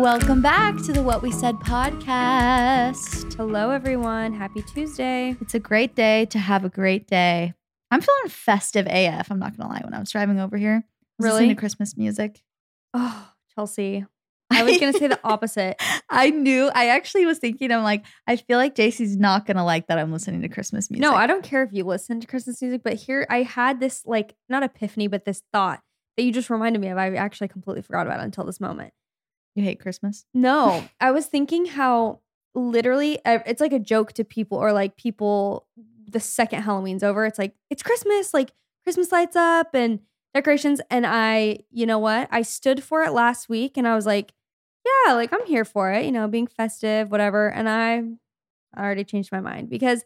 Welcome back to the What We Said podcast. Hello, everyone. Happy Tuesday. It's a great day to have a great day. I'm feeling festive AF. I'm not gonna lie. When I was driving over here, I was Really? listening to Christmas music. Oh, Chelsey. I was going to say the opposite. I knew. I actually was thinking. I'm like, I feel like Jaci's not gonna like that I'm listening to Christmas music. No, I don't care if you listen to Christmas music, but here I had this, like, not epiphany, but this thought that you just reminded me of. I actually completely forgot about it until this moment. You hate Christmas. No, I was thinking how literally it's like a joke to people, or like people, the second Halloween's over, it's like, it's Christmas, like Christmas lights up and decorations. And I, you know what? I stood for it last week and I was like, yeah, like I'm here for it, you know, being festive, whatever. And I, I already changed my mind because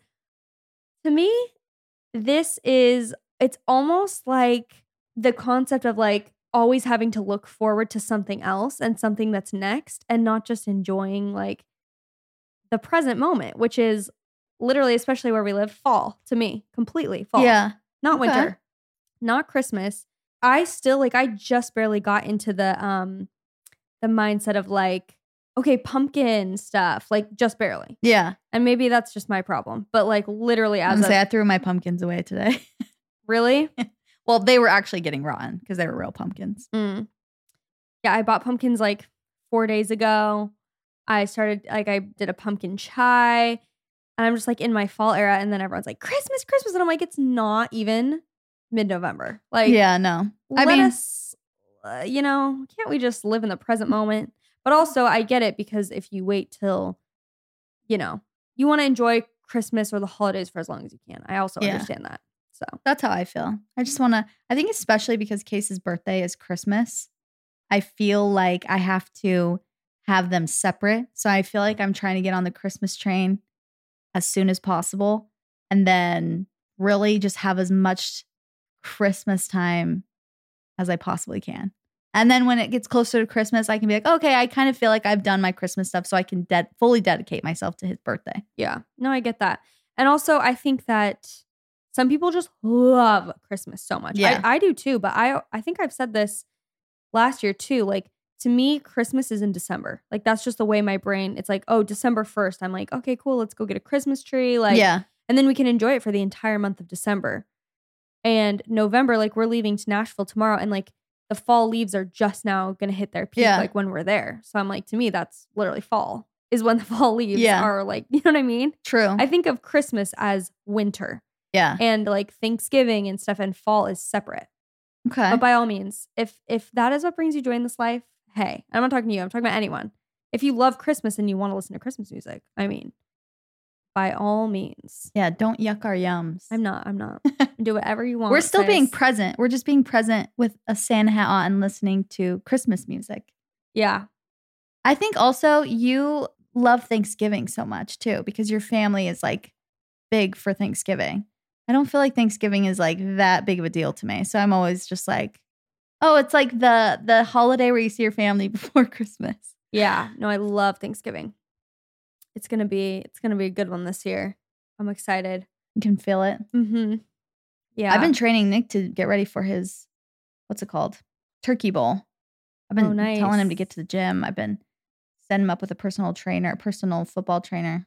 to me, this is, it's almost like the concept of like always having to look forward to something else and something that's next and not just enjoying like the present moment, which is literally, especially where we live, fall to me, completely fall. Yeah. Not Okay. winter, not Christmas. I still like I just barely got into the um the mindset of like, okay, pumpkin stuff, like just barely. Yeah. And maybe that's just my problem. But like literally as gonna of, say I threw my pumpkins away today. really? Well, they were actually getting rotten because they were real pumpkins. Mm. Yeah, I bought pumpkins like four days ago. I started like I did a pumpkin chai, and I'm just like in my fall era, and then everyone's like Christmas, Christmas, and I'm like, it's not even mid November. Like, yeah. No. I mean, us, uh, you know, can't we just live in the present moment? But also, I get it because if you wait till, you know, you want to enjoy Christmas or the holidays for as long as you can. I also Yeah. understand that. So That's how I feel. I just want to, I think, especially because Case's birthday is Christmas, I feel like I have to have them separate. So I feel like I'm trying to get on the Christmas train as soon as possible and then really just have as much Christmas time as I possibly can. And then when it gets closer to Christmas, I can be like, okay, I kind of feel like I've done my Christmas stuff so I can de- fully dedicate myself to his birthday. Yeah. No, I get that. And also, I think that some people just love Christmas so much. Yeah. I, I do too, but I I think I've said this last year too. Like to me, Christmas is in December. Like that's just the way my brain. It's like, oh, December first. I'm like, okay, cool. Let's go get a Christmas tree. Like, yeah. and then we can enjoy it for the entire month of December. And November, like we're leaving to Nashville tomorrow, and like the fall leaves are just now gonna hit their peak, Yeah. like when we're there. So I'm like, to me, that's literally fall. Is when the fall leaves Yeah. are like, you know what I mean? True. I think of Christmas as winter yeah. and like Thanksgiving and stuff, and fall is separate. Okay. But by all means, if if that is what brings you joy in this life, hey, I'm not talking to you. I'm talking about anyone. If you love Christmas and you want to listen to Christmas music, I mean, by all means. Yeah, don't yuck our yums. I'm not. I'm not. Do whatever you want. We're still being present. We're just being present with a Santa hat on and listening to Christmas music. yeah. I think also you love Thanksgiving so much too because your family is like big for Thanksgiving. I don't feel like Thanksgiving is like that big of a deal to me. So I'm always just like, oh, it's like the the holiday where you see your family before Christmas. Yeah. No, I love Thanksgiving. It's gonna be. It's gonna be a good one this year. I'm excited. You can feel it. Mm-hmm. Yeah. I've been training Nick to get ready for his what's it called? Turkey bowl. I've been Oh, telling him to get to the gym. I've been setting him up with a personal trainer, a personal football trainer.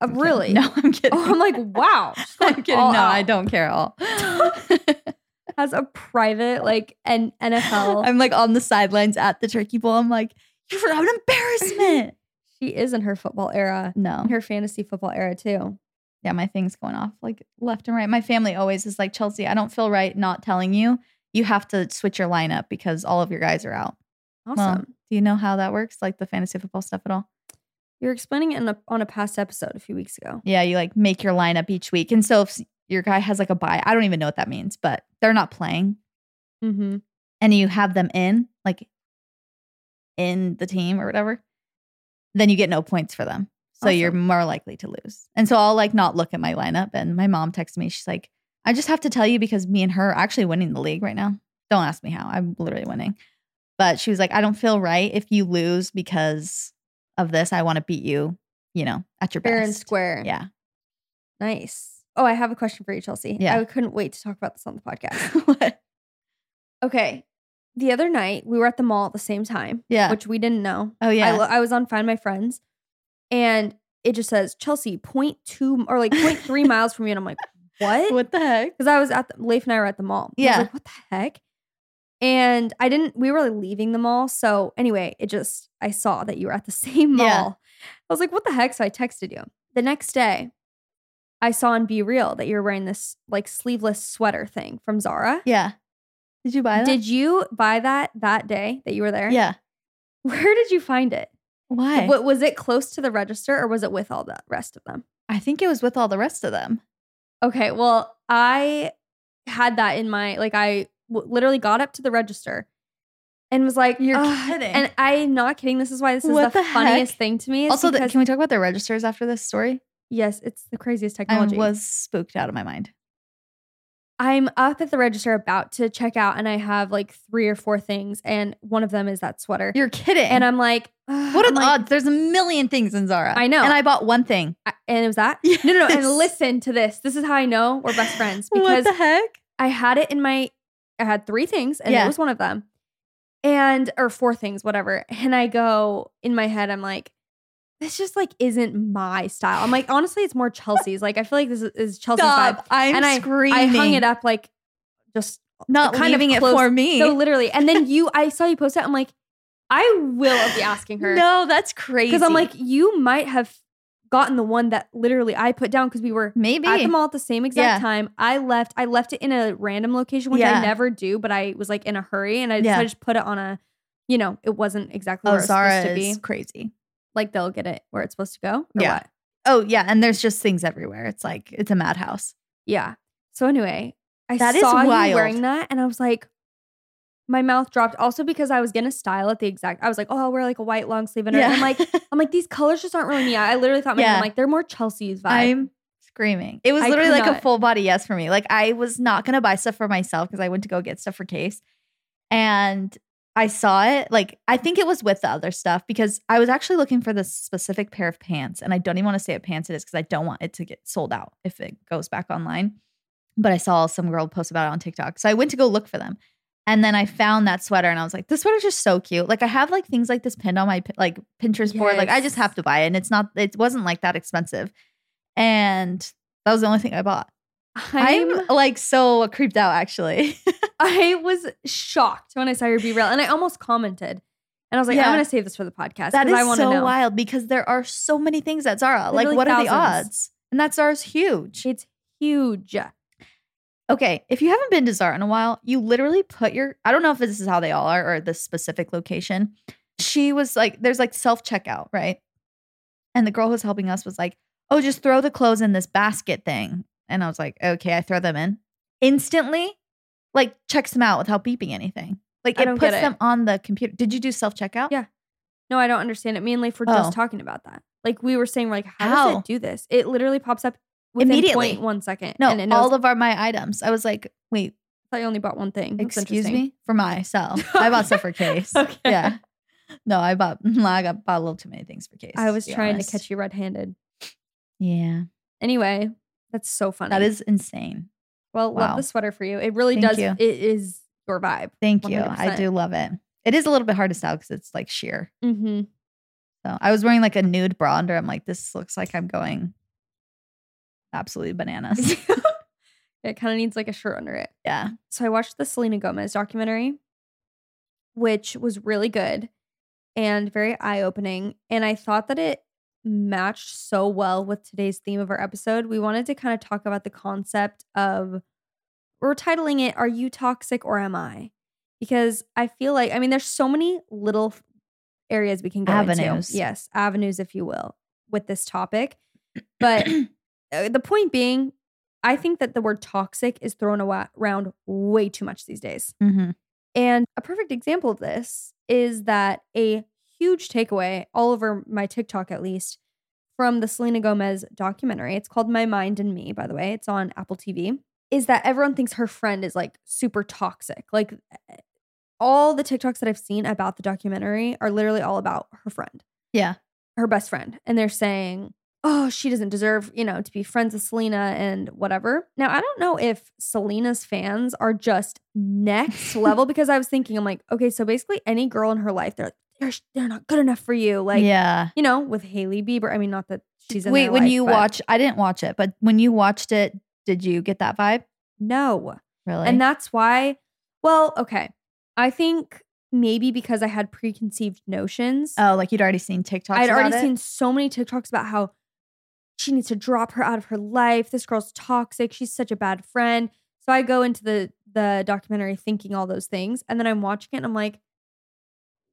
I'm kidding. really. No, I'm kidding. Oh, I'm like, wow. I'm kidding. No, I don't care at all. Has a private like an NFL. I'm like on the sidelines at the turkey bowl. I'm like, you're an embarrassment. She is in her football era, No. her fantasy football era too. yeah, my thing's going off like left and right. My family always is like, Chelsey, I don't feel right not telling you. You have to switch your lineup because all of your guys are out. Awesome. Well, do you know how that works? Like the fantasy football stuff at all? You were explaining it in a, on a past episode a few weeks ago. Yeah, you like make your lineup each week. And so if your guy has like a bye, I don't even know what that means, but they're not playing Mm-hmm. and you have them in, like in the team or whatever, then you get no points for them. So you're more likely to lose. And so I'll like not look at my lineup. And my mom texts me, she's like, I just have to tell you because me and her are actually winning the league right now. Don't ask me how. I'm literally winning. But she was like, I don't feel right if you lose because of this. I want to beat you, you know, at your Fair and best. square. Yeah. Nice. Oh, I have a question for you, Chelsey. Yeah. I couldn't wait to talk about this on the podcast. What? okay. The other night, we were at the mall at the same time, Yeah. which we didn't know. oh I, yeah. lo- I was on Find My Friends, and it just says Chelsey point two or like point three miles from you, and I'm like, what? what the heck? Because I was at the, Leif and I were at the mall. I was Yeah. like, what the heck? And I didn't. We were leaving the mall, so anyway, it just I saw that you were at the same mall. Yeah. I was like, what the heck? So I texted you. The next day, I saw on BeReal that you were wearing this like sleeveless sweater thing from Zara. Yeah. Did you buy that? Did you buy that that day that you were there? Yeah. Where did you find it? Why? What was it close to the register or was it with all the rest of them? I think it was with all the rest of them. Okay, well, I had that in my like I literally got up to the register and was like, You're kidding. And I'm not kidding. This is why this is What the, the funniest thing to me. Also, the, can we talk about the registers after this story? yes, it's the craziest technology. I was spooked out of my mind. I'm up at the register about to check out, and I have like three or four things, and one of them is that sweater. You're kidding. and I'm like, "Ugh," what are the odds? There's a million things in Zara. I know. And I bought one thing. I- and it was that. No, no, no. And listen to this. This is how I know we're best friends because what the heck? I had it in my, I had three things and Yeah. it was one of them. And, or four things, whatever. And I go in my head, I'm like, this just like isn't my style. I'm like, honestly, it's more Chelsey's. Like, I feel like this is, is Chelsey's vibe. Stop. I'm and I, screaming. I hung it up like just Not kind of leaving it for me. so literally. And then you, I saw you post it. I'm like, I will be asking her. no, that's crazy. Because I'm like, you might have gotten the one that literally I put down because we were maybe. at the mall at the same exact Yeah. time. I left. I left it in a random location, which Yeah. I never do, but I was like in a hurry, and I Yeah. decided to just put it on a. You know, it wasn't exactly Oh, where it's Zara supposed to be. crazy. Like they'll get it where it's supposed to go. or Yeah. what? Oh yeah, and there's just things everywhere. It's like it's a madhouse. Yeah. So anyway, I That saw you wearing that, and I was like, my mouth dropped. Also because I was gonna style it the exact. I was like, oh, I'll wear like a white long sleeve, and I'm like, I'm like, these colors just aren't really me. I literally thought, yeah. Yeah. Like, they're more Chelsey's vibe. I'm screaming. It was I literally like a full body yes for me. Like I was not gonna buy stuff for myself because I went to go get stuff for Case, and I saw it. Like I think it was with the other stuff because I was actually looking for this specific pair of pants, and I don't even want to say what pants it is because I don't want it to get sold out if it goes back online. But I saw some girl post about it on TikTok, so I went to go look for them. And then I found that sweater and I was like, this sweater's just so cute. Like I have like things like this pinned on my like Pinterest board. Like I just have to buy it. And it's not, it wasn't like that expensive. And that was the only thing I bought. I'm, I'm like so creeped out actually. I was shocked when I saw your BeReal, and I almost commented, and I was like, Yeah. I'm gonna save this for the podcast that because I want to so know. wild because there are so many things at Zara. Like Literally what are the odds? And that Zara's huge. It's huge. Okay, if you haven't been to Zara in a while, you literally put your I don't know if this is how they all are or this specific location. She was like, there's like self checkout, right? And the girl who was helping us was like, oh, just throw the clothes in this basket thing. And I was like, okay, I throw them in. Instantly, like checks them out without beeping anything. Like I it puts it. them on the computer. Did you do self checkout? Yeah. No, I don't understand it. Me and Leif were Oh. just talking about that. Like we were saying, we're like, how, How? does it do this? It literally pops up within Immediately. 0.1 second. No, and all of our my items. I was like, wait, I only bought one thing. That's excuse me for myself. I bought stuff for Case. Okay. Yeah. No, I bought I got bought a little too many things for Case. I was be trying honest. to catch you red-handed. Yeah. Anyway, that's so funny. That is insane. well, wow. love the sweater for you. It really Thank does. you. It is your vibe. Thank you. I do love it. It is a little bit hard to style because it's like sheer. Mm-hmm. So I was wearing like a nude bra under. I'm like, this looks like I'm going absolutely bananas. it kind of needs like a shirt under it. yeah. so I watched the Selena Gomez documentary, which was really good. and very eye opening. And I thought that it matched so well with today's theme of our episode. We wanted to kind of talk about the concept of, we're titling it, Are You Toxic or Am I? Because I feel like, I mean, there's so many little areas we can go Avenues. into. Yes, avenues, if you will, with this topic. But the point being, I think that the word toxic is thrown around way too much these days. Mm-hmm. And a perfect example of this is that a huge takeaway all over my TikTok, at least, from the Selena Gomez documentary, it's called My Mind and Me, by the way, it's on Apple TV, is that everyone thinks her friend is like super toxic. Like eh, all the TikToks that I've seen about the documentary are literally all about her friend Yeah. her best friend and they're saying, oh, she doesn't deserve, you know, to be friends with Selena and whatever. Now, I don't know if Selena's fans are just next level because I was thinking, I'm like, okay, so basically any girl in her life, they're they're, they're not good enough for you. Like, yeah. you know, with Hailey Bieber. I mean, not that she's in Wait, when life, you but watch, I didn't watch it, but when you watched it, did you get that vibe? no. Really? And that's why, well, okay. I think maybe because I had preconceived notions. oh, like you'd already seen TikToks. I'd already it? seen so many TikToks about how she needs to drop her out of her life. This girl's toxic. She's such a bad friend. So I go into the the documentary thinking all those things, and then I'm watching it, and I'm like,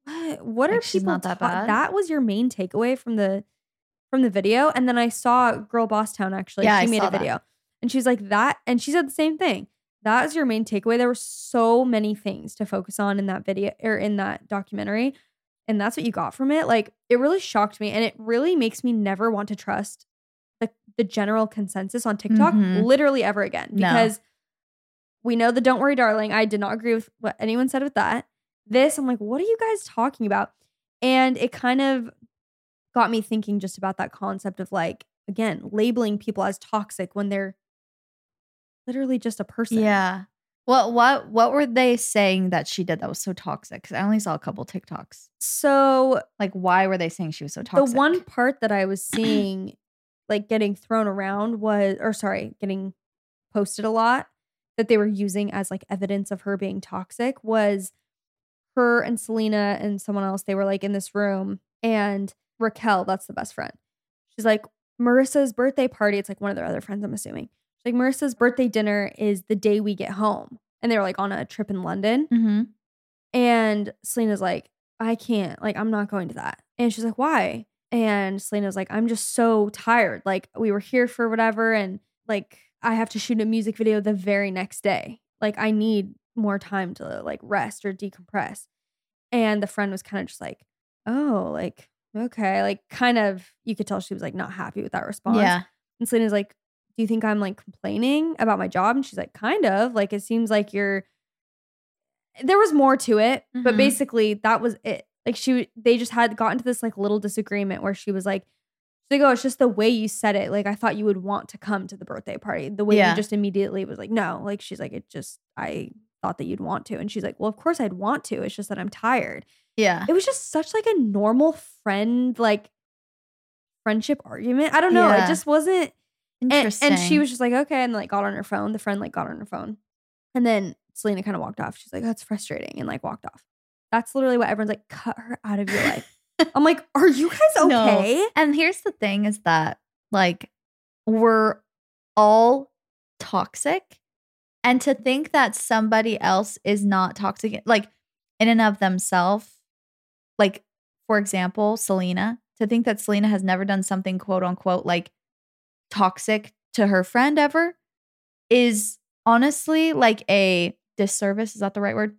what? What are Like, she's people? not that ta- bad? that was your main takeaway from the from the video, and then I saw Girl Boss Town actually. Yeah, she I made saw a that. video, and she's like that, and she said the same thing. That is your main takeaway. There were so many things to focus on in that video or in that documentary and that's what you got from it like it really shocked me and it really makes me never want to trust the, the general consensus on tiktok Mhm. literally ever again No. because we know the don't worry darling i did not agree with what anyone said with that this i'm like what are you guys talking about and it kind of got me thinking just about that concept of like again labeling people as toxic when they're literally just a person Yeah. What what what were they saying that she did that was so toxic? Because I only saw a couple TikToks. so Like, why were they saying she was so toxic? The one part that I was seeing, like getting thrown around, was, or sorry, getting posted a lot that they were using as like evidence of her being toxic was her and Selena and someone else. They were like in this room, and Raquel, that's the best friend. She's like, Marissa's birthday party. It's like one of their other friends, I'm assuming. She's like, Marissa's birthday dinner is the day we get home. And they were like on a trip in London. Mm-hmm. And Selena's like, I can't, like, I'm not going to that. And she's like, why? And Selena's like, I'm just so tired. Like, we were here for whatever. And like, I have to shoot a music video the very next day. Like, I need more time to like rest or decompress. And the friend was kind of just like, oh, like, okay. Like, kind of, you could tell she was like not happy with that response. Yeah. And Selena's like, Do you think I'm like complaining about my job? And she's like, Kind of. Like, it seems like you're. There was more to it, but Mhm. basically that was it. Like, she, they just had gotten into this like little disagreement where she was like, She's like, Oh, it's just the way you said it. Like, I thought you would want to come to the birthday party. The way Yeah. you just immediately was like, No. Like, she's like, It just, I thought that you'd want to. And she's like, Well, of course I'd want to. It's just that I'm tired Yeah. it was just such like a normal friend like friendship argument i don't know Yeah. it just wasn't and, Interesting. and she was just like okay and like got on her phone the friend like got on her phone and then selena kind of walked off she's like that's frustrating and like walked off that's literally what everyone's like cut her out of your life i'm like are you guys No. okay And here's the thing is that like we're all toxic. And to think that somebody else is not toxic, like in and of themselves, like for example, Selena, to think that Selena has never done something quote unquote like toxic to her friend ever is honestly like a disservice. Is that the right word?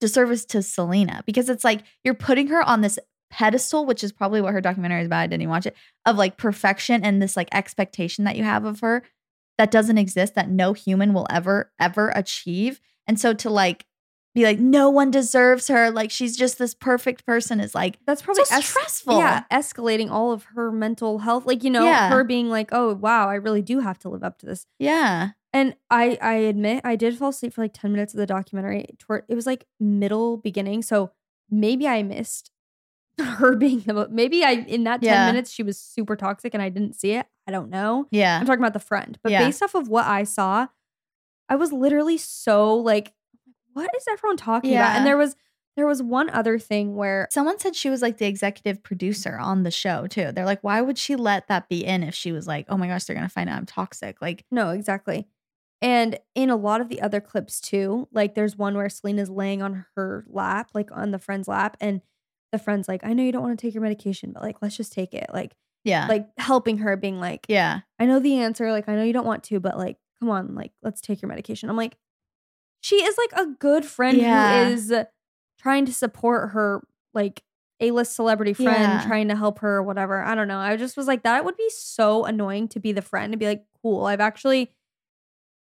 Disservice to Selena because it's like you're putting her on this pedestal, which is probably what her documentary is about. I didn't even watch it of like perfection and this like expectation that you have of her that doesn't exist that no human will ever ever achieve. And so to like be like no one deserves her, like she's just this perfect person is like that's probably so es- stressful. yeah escalating all of her mental health like you know Yeah. her being like oh wow i really do have to live up to this Yeah. And I I admit I did fall asleep for like 10 minutes of the documentary. Toward it was like middle beginning. So maybe I missed her being the maybe I in that 10 Yeah. minutes she was super toxic and I didn't see it. I don't know. Yeah. I'm talking about the friend. But Yeah. based off of what I saw, I was literally so like what is everyone talking about? And there was there was one other thing where Someone said she was like the executive producer on the show too. They're like, why would she let that be in if she was like, oh my gosh, they're gonna find out I'm toxic? Like, No, exactly. And in a lot of the other clips too, like there's one where Selena's laying on her lap, like on the friend's lap, and the friend's like, I know you don't want to take your medication, but like, let's just take it. Like, yeah, like helping her, being like, yeah, I know the answer. Like, I know you don't want to, but like, come on, like, let's take your medication. I'm like, she is like a good friend Yeah. who is trying to support her, like, A list celebrity friend, Yeah. trying to help her, or whatever. I don't know. I just was like, that would be so annoying to be the friend and be like, cool, I've actually,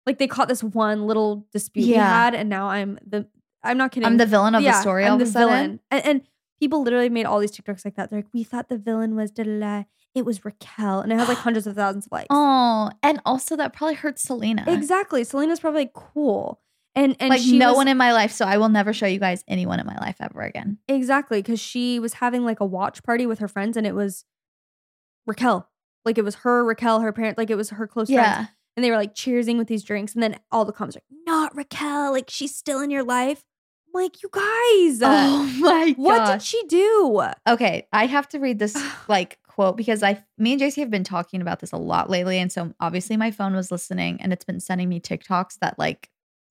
like, they caught this one little dispute we had, and now I'm the, I'm not kidding. I'm the villain of the story. I'm all the villain. And, and people literally made all these TikToks like that. They're like, we thought the villain was da da da. It was Raquel, and it has like hundreds of thousands of likes. Oh, and also that probably hurts Selena. Exactly. Selena's probably cool. And and like no was- one in my life, so I will never show you guys anyone in my life ever again. exactly because she was having like a watch party with her friends, and it was Raquel. Like it was her, Raquel, her parents, like it was her close friends. And they were like cheersing with these drinks, and then all the comments are like, not Raquel, like she's still in your life. I'm like, you guys, uh, Oh my what did she do? Okay, I have to read this like quote because I me and Jaci have been talking about this a lot lately and so obviously my phone was listening and it's been sending me TikToks that like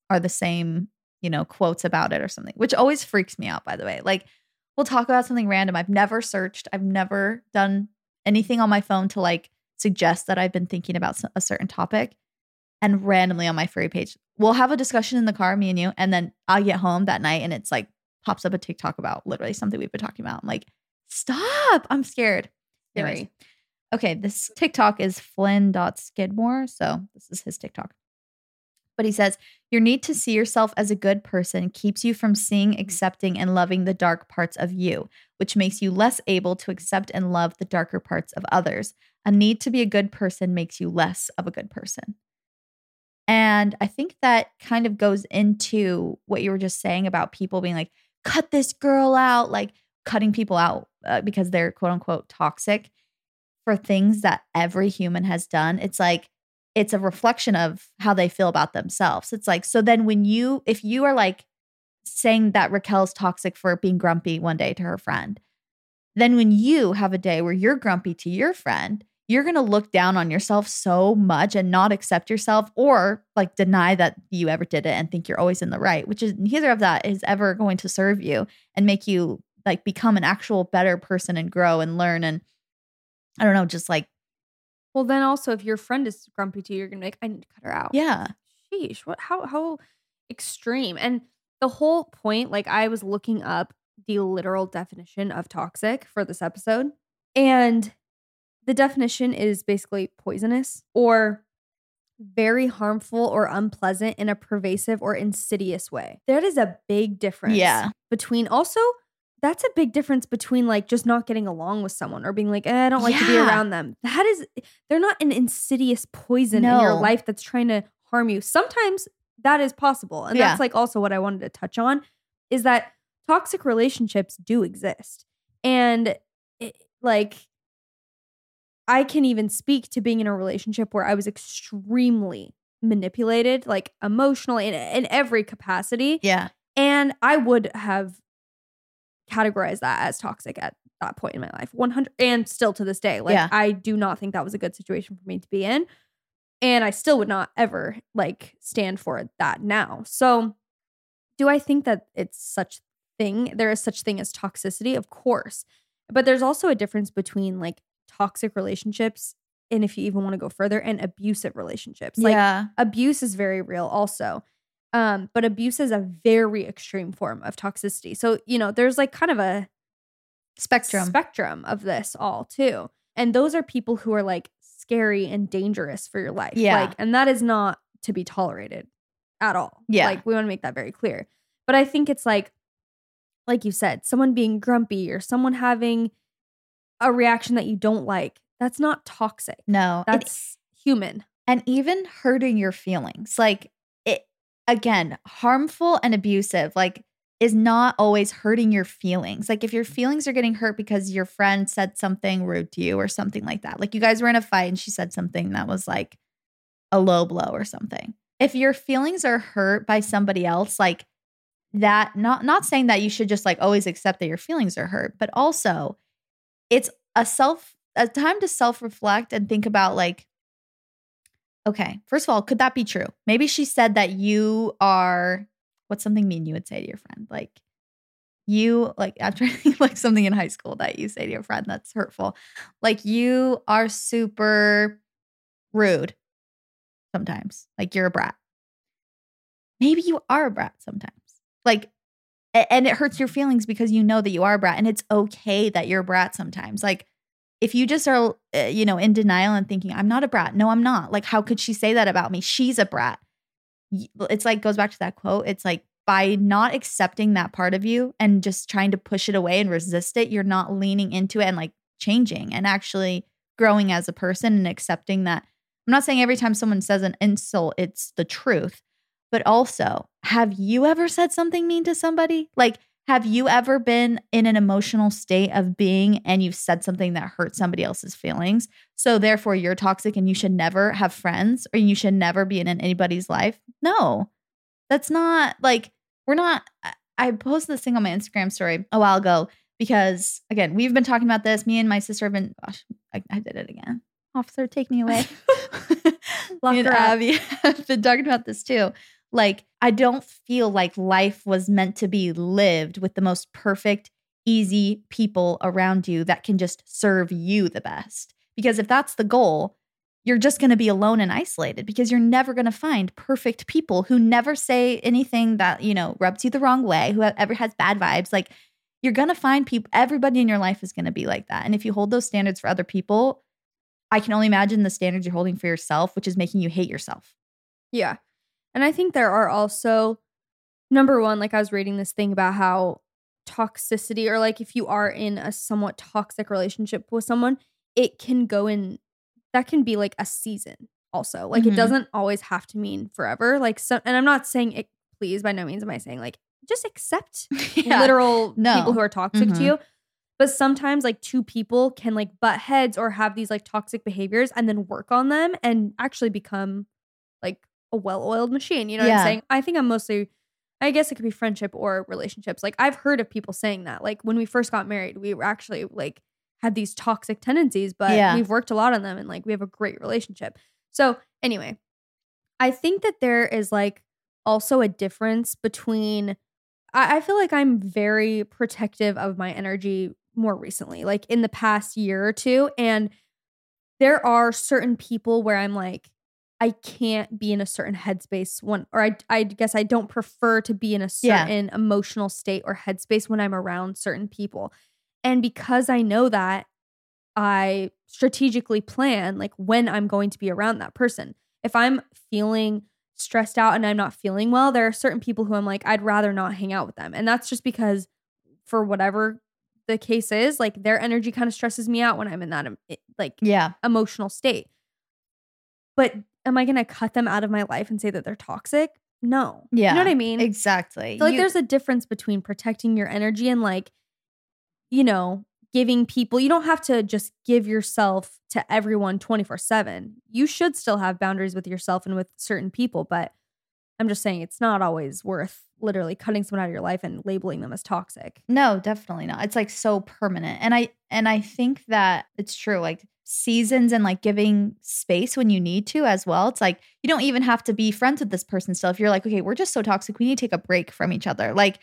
are the same, you know, quotes about it or something, which always freaks me out by the way. Like we'll talk about something random. I've never searched, I've never done anything on my phone to like suggest that I've been thinking about a certain topic and randomly on my For You page, we'll have a discussion in the car me and you and then I'll get home that night and it's like pops up a TikTok about literally something we've been talking about. I'm like, stop. I'm scared. Scary. Okay, this TikTok is Flynn.skidmore. So this is his TikTok. But he says, Your need to see yourself as a good person keeps you from seeing, accepting, and loving the dark parts of you, which makes you less able to accept and love the darker parts of others. A need to be a good person makes you less of a good person. And I think that kind of goes into what you were just saying about people being like, cut this girl out, like cutting people out uh, because they're quote unquote toxic for things that every human has done. It's like, it's a reflection of how they feel about themselves. It's like, so then when you, if you are like saying that Raquel's toxic for being grumpy one day to her friend, then when you have a day where you're grumpy to your friend, you're going to look down on yourself so much and not accept yourself or like deny that you ever did it and think you're always in the right, which is neither of that is ever going to serve you and make you like become an actual better person and grow and learn. And I don't know, just like, Well, then also, if your friend is grumpy to you, you're gonna be like, I need to cut her out. yeah, Sheesh, what? How how extreme? And the whole point, like, I was looking up the literal definition of toxic for this episode, and the definition is basically poisonous or very harmful or unpleasant in a pervasive or insidious way. That is a big difference. Yeah. Between also. That's a big difference between like just not getting along with someone or being like, eh, I don't like to be around them. That is, they're not an insidious poison in your life that's trying to harm you. Sometimes that is possible. And Yeah. that's like also what I wanted to touch on is that toxic relationships do exist. And it, like, I can even speak to being in a relationship where I was extremely manipulated, like emotionally in, in every capacity. yeah, And I would have categorized that as toxic at that point in my life. 100 and still to this day. Like Yeah. I do not think that was a good situation for me to be in. And I still would not ever like stand for that now. So do I think that it's such thing there is such thing as toxicity? Of course. But there's also a difference between like toxic relationships and if you even want to go further and abusive relationships. Like yeah, abuse is very real also um but abuse is a very extreme form of toxicity so you know there's like kind of a spectrum. spectrum of this all too and those are people who are like scary and dangerous for your life Yeah. like and that is not to be tolerated at all Yeah. like we want to make that very clear but i think it's like like you said someone being grumpy or someone having a reaction that you don't like that's not toxic. No, that's human. And even hurting your feelings like it again harmful and abusive like is not always hurting your feelings. Like if your feelings are getting hurt because your friend said something rude to you or something like that like you guys were in a fight and she said something that was like a low blow or something. If your feelings are hurt by somebody else like that not not saying that you should just like always accept that your feelings are hurt, but also it's a self a time to self-reflect and think about like okay, first of all, could that be true? Maybe she said that you are what's something mean you would say to your friend? Like you like think like something in high school that you say to your friend that's hurtful. Like you are super rude sometimes. Like you're a brat. Maybe you are a brat sometimes. Like and it hurts your feelings because you know that you are a brat and it's okay that you're a brat sometimes. Like if you just are uh, you know in denial and thinking I'm not a brat. No, I'm not. Like how could she say that about me? She's a brat. It's like goes back to that quote. It's like by not accepting that part of you and just trying to push it away and resist it, you're not leaning into it and like changing and actually growing as a person and accepting that. I'm not saying every time someone says an insult, it's the truth, but also, have you ever said something mean to somebody? Like, have you ever been in an emotional state of being and you've said something that hurt somebody else's feelings? So, therefore, you're toxic and you should never have friends or you should never be in anybody's life? No, that's not like we're not I posted this thing on my Instagram story a while ago because again, we've been talking about this. Me and my sister have been gosh, I, I did it again. Officer, take me away. Lock me her. Abby have been talking about this too. Like, I don't feel like life was meant to be lived with the most perfect, easy people around you that can just serve you the best. Because if that's the goal, you're just going to be alone and isolated because you're never going to find perfect people who never say anything that, you know, rubs you the wrong way, who ever has bad vibes. Like you're going to find people, everybody in your life is going to be like that. And if you hold those standards for other people, I can only imagine the standards you're holding for yourself, which is making you hate yourself. Yeah. And I think there are also, number one, like I was reading this thing about how toxicity, or like if you are in a somewhat toxic relationship with someone, it can go in that can be like a season also. Like Mhm. it doesn't always have to mean forever. Like so and I'm not saying it please by no means am I saying like just accept Yeah. literal No. people who are toxic Mhm. to you. But sometimes like two people can like butt heads or have these like toxic behaviors and then work on them and actually become like a well-oiled machine. You know what I'm saying? I think I'm mostly I guess it could be friendship or relationships. Like I've heard of people saying that. Like when we first got married, we were actually like had these toxic tendencies, but Yeah. we've worked a lot on them and like we have a great relationship. So, anyway, I think that there is like also a difference between I, I feel like I'm very protective of my energy more recently, like in the past year or two. And there are certain people where I'm like, I can't be in a certain headspace when, or I, I guess I don't prefer to be in a Yeah. certain emotional state or headspace when I'm around certain people. And because I know that, I strategically plan like when I'm going to be around that person. If I'm feeling stressed out and I'm not feeling well, there are certain people who I'm like, I'd rather not hang out with them. And that's just because for whatever the case is, like their energy kind of stresses me out when I'm in that um, like Yeah. emotional state. But am I going to cut them out of my life and say that they're toxic? No. Yeah. You know what I mean? Exactly. Feel like You- there's a difference between protecting your energy and like, you know, giving people, you don't have to just give yourself to everyone 24 7. You should still have boundaries with yourself and with certain people, but I'm just saying it's not always worth literally cutting someone out of your life and labeling them as toxic. No, definitely not. It's like so permanent. And I and I think that it's true like seasons and like giving space when you need to as well. It's like you don't even have to be friends with this person still. If you're like, okay, we're just so toxic, we need to take a break from each other. Like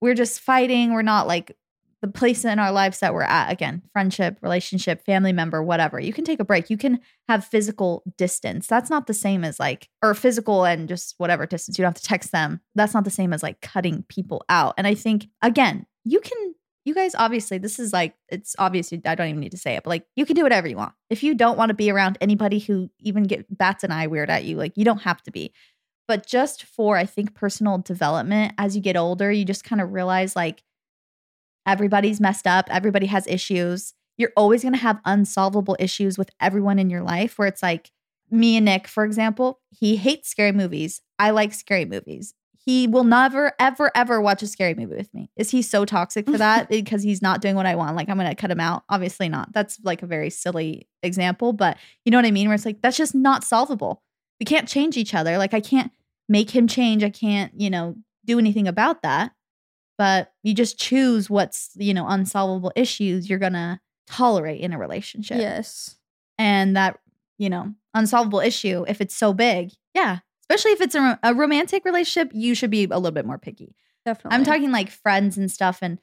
we're just fighting, we're not like the place in our lives that we're at again, friendship, relationship, family member, whatever. You can take a break. You can have physical distance. That's not the same as like or physical and just whatever distance. You don't have to text them. That's not the same as like cutting people out. And I think again, you can you guys obviously this is like it's obvious i don't even need to say it but like you can do whatever you want. If you don't want to be around anybody who even get bats an eye weird at you like you don't have to be. But just for i think personal development as you get older you just kind of realize like everybody's messed up everybody has issues. You're always going to have unsolvable issues with everyone in your life where it's like me and nick for example he hates scary movies. I like scary movies he will never, ever, ever watch a scary movie with me. Is he so toxic for that because he's not doing what I want? Like, I'm going to cut him out? Obviously not. That's like a very silly example, but you know what I mean? Where it's like, that's just not solvable. We can't change each other. Like, I can't make him change. I can't, you know, do anything about that, but you just choose what's, you know, unsolvable issues you're going to tolerate in a relationship. Yes. And that, you know, unsolvable issue, if it's so big, yeah, especially if it's a, a romantic relationship, you should be a little bit more picky. Definitely. I'm talking like friends and stuff, and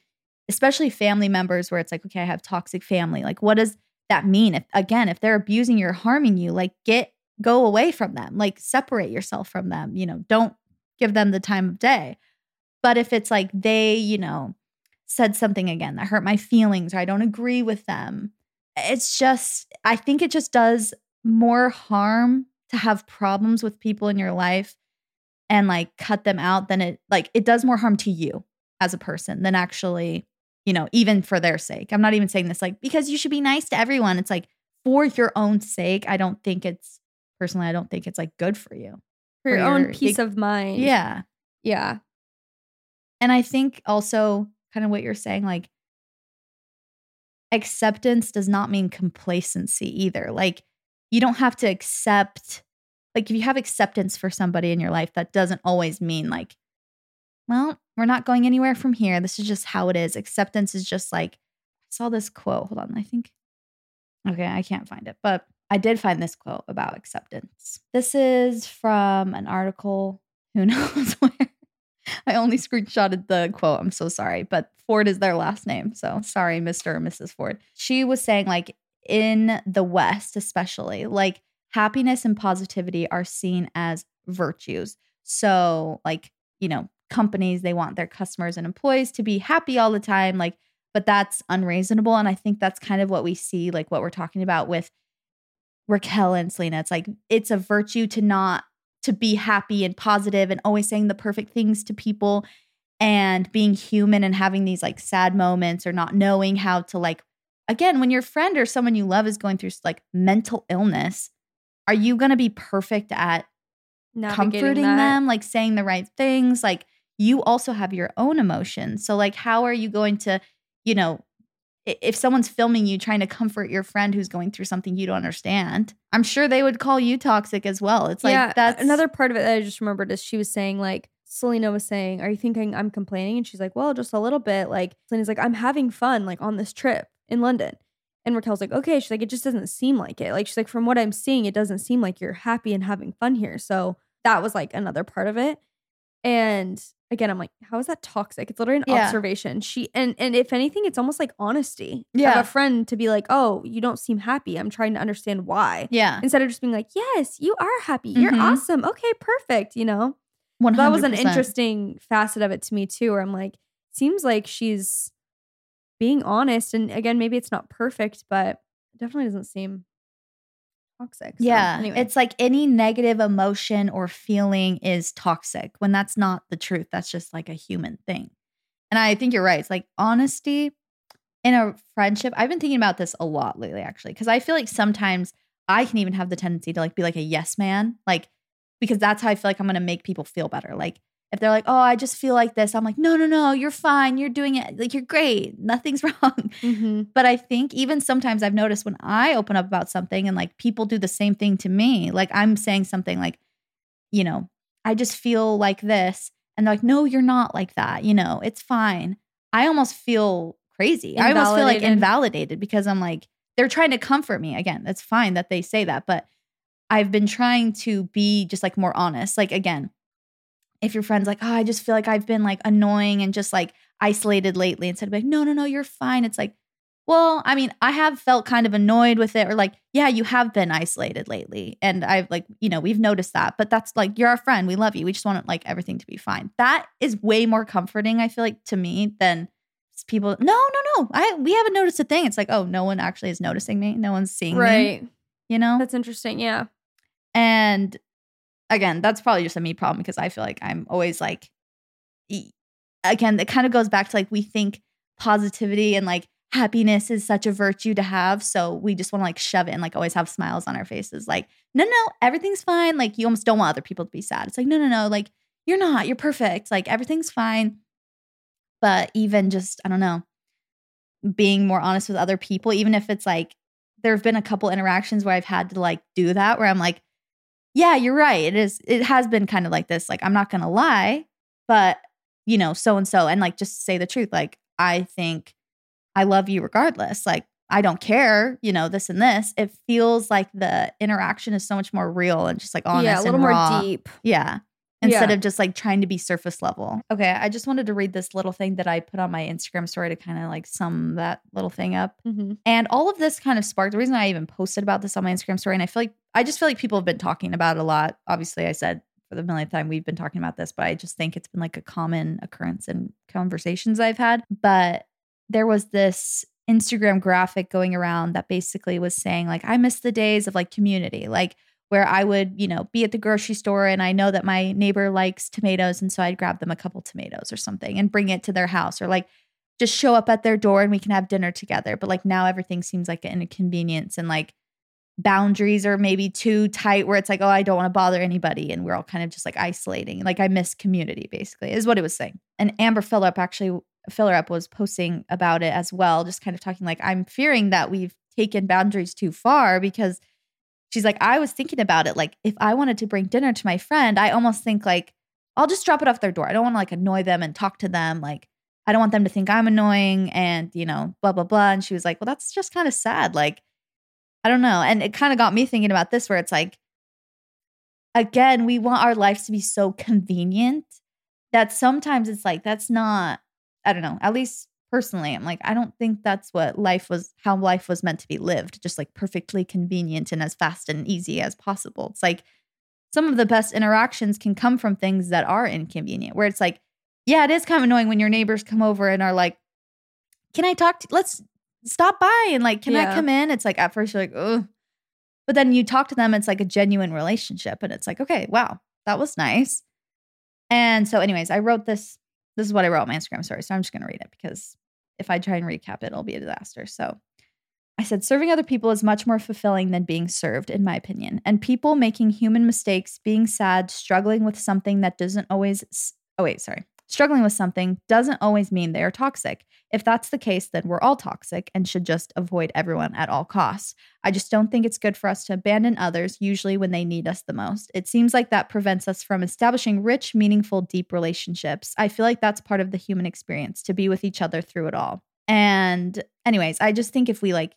especially family members where it's like, okay, I have toxic family. Like, what does that mean? If again, if they're abusing you or harming you, like get go away from them, like separate yourself from them. You know, don't give them the time of day. But if it's like they, you know, said something again that hurt my feelings or I don't agree with them, it's just, I think it just does more harm to have problems with people in your life and like cut them out then it like it does more harm to you as a person than actually you know even for their sake i'm not even saying this like because you should be nice to everyone it's like for your own sake i don't think it's personally i don't think it's like good for you for your for own peace it- of mind. yeah Yeah. and i think also kind of what you're saying like acceptance does not mean complacency either like you don't have to accept like if you have acceptance for somebody in your life that doesn't always mean like well we're not going anywhere from here. This is just how it is. Acceptance is just like i saw this quote hold on i think okay i can't find it but i did find this quote about acceptance. This is from an article who knows where. I only screenshotted the quote i'm so sorry but ford is their last name so sorry mr or mrs ford. She was saying like in the west especially like happiness and positivity are seen as virtues. So, like, you know, companies, they want their customers and employees to be happy all the time. Like, but that's unreasonable. And I think that's kind of what we see, like what we're talking about with Raquel and Selena. It's like, it's a virtue to not to be happy and positive and always saying the perfect things to people and being human and having these like sad moments or not knowing how to like again when your friend or someone you love is going through like mental illness are you going to be perfect at Navigating comforting that. them, like saying the right things? Like you also have your own emotions. So like how are you going to, you know, if someone's filming you trying to comfort your friend who's going through something you don't understand, I'm sure they would call you toxic as well. It's like yeah, that's another part of it that I just remembered is she was saying like Selena was saying, "Are you thinking I'm complaining?" And she's like, "Well, just a little bit." Like Selena's like, "I'm having fun like on this trip in London." And Raquel's like, "Okay." She's like, "It just doesn't seem like it." Like she's like, "From what I'm seeing, it doesn't seem like you're happy and having fun here." So that was like another part of it. And again, I'm like, how is that toxic? It's literally an Yeah. observation. She and and if anything, it's almost like honesty. of Yeah. a friend to be like, "Oh, you don't seem happy. I'm trying to understand why." yeah. instead of just being like, "Yes, you are happy. You're Mhm. awesome. Okay, perfect." You know, 100%. that was an interesting facet of it to me too. Where I'm like, seems like she's being honest, and again, maybe it's not perfect, but it definitely doesn't seem toxic. So, Yeah. anyway, It's like any negative emotion or feeling is toxic when that's not the truth. That's just like a human thing. And I think you're right. It's like honesty in a friendship. I've been thinking about this a lot lately, actually, because I feel like sometimes I can even have the tendency to like be like a yes man, like because that's how I feel like I'm gonna make people feel better. Like if they're like, oh, I just feel like this, I'm like, no, no, no, you're fine. You're doing it. Like you're great. Nothing's wrong. Mhm. But I think even sometimes I've noticed when I open up about something and like people do the same thing to me, like I'm saying something like, you know, I just feel like this. And they're like, no, you're not like that. You know, it's fine. I almost feel crazy. I almost feel like Invalidated. invalidated because I'm like, they're trying to comfort me. Again, that's fine that they say that. But I've been trying to be just like more honest. Like, again, if your friend's like, oh, I just feel like I've been like annoying and just like isolated lately, instead of like, no, no, no, you're fine. It's like, well, I mean, I have felt kind of annoyed with it, or like, yeah, you have been isolated lately. And I've like, you know, we've noticed that, but that's like, you're our friend. We love you. We just want like everything to be fine. That is way more comforting, I feel like, to me than people, no, no, no. I we haven't noticed a thing. It's like, oh, no one actually is noticing me. No one's seeing me. right. You know? That's interesting. Yeah. And again, that's probably just a me problem because I feel like I'm always like, again, it kind of goes back to like we think positivity and like happiness is such a virtue to have. So we just want to like shove it and like always have smiles on our faces. Like, no, no, everything's fine. Like, you almost don't want other people to be sad. It's like, no, no, no, like, you're not, you're perfect. Like, everything's fine. But even just, I don't know, being more honest with other people, even if it's like, there have been a couple interactions where I've had to like do that, where I'm like, yeah, you're right. It is, it has been kind of like this. Like, I'm not going to lie, but you know, so and so, and like just say the truth. Like, I think I love you regardless. Like, I don't care, you know, this and this. It feels like the interaction is so much more real and just like honest. yeah, a little more deep. Yeah. Instead Yeah. of just like trying to be surface level. Okay. I just wanted to read this little thing that I put on my Instagram story to kind of like sum that little thing up. Mm-hmm. And all of this kind of sparked the reason I even posted about this on my Instagram story. And I feel like I just feel like people have been talking about it a lot. Obviously, I said for the millionth time we've been talking about this, but I just think it's been like a common occurrence in conversations I've had. But there was this Instagram graphic going around that basically was saying, like, I miss the days of like community, like where I would, you know, be at the grocery store and I know that my neighbor likes tomatoes. And so I'd grab them a couple tomatoes or something and bring it to their house or like just show up at their door and we can have dinner together. But like now everything seems like an inconvenience and like boundaries are maybe too tight where it's like, oh, I don't want to bother anybody. And we're all kind of just like isolating. Like I miss community, basically, is what it was saying. And Amber Phillip actually, Up was posting about it as well, just kind of talking like, I'm fearing that we've taken boundaries too far because she's like, I was thinking about it. Like, if I wanted to bring dinner to my friend, I almost think like, I'll just drop it off their door. I don't want to like annoy them and talk to them. Like, I don't want them to think I'm annoying and, you know, blah, blah, blah. And she was like, well, that's just kind of sad. Like, I don't know. And it kind of got me thinking about this where it's like, again, we want our lives to be so convenient that sometimes it's like, that's not, I don't know, at least personally, I'm like, I don't think that's what life was, how life was meant to be lived, just like perfectly convenient and as fast and easy as possible. It's like some of the best interactions can come from things that are inconvenient, where it's like, yeah, it is kind of annoying when your neighbors come over and are like, can I talk to, let's stop by and like, can I come in? It's like, at first you're like, oh, but then you talk to them, it's like a genuine relationship. And it's like, okay, wow, that was nice. And so, anyways, I wrote this. This is what I wrote on my Instagram story. So I'm just going to read it because if I try and recap it, it'll be a disaster. So I said, serving other people is much more fulfilling than being served, in my opinion. And people making human mistakes, being sad, struggling with something that doesn't always, oh, wait, sorry. Struggling with something doesn't always mean they are toxic. If that's the case, then we're all toxic and should just avoid everyone at all costs. I just don't think it's good for us to abandon others, usually when they need us the most. It seems like that prevents us from establishing rich, meaningful, deep relationships. I feel like that's part of the human experience to be with each other through it all. And, anyways, I just think if we like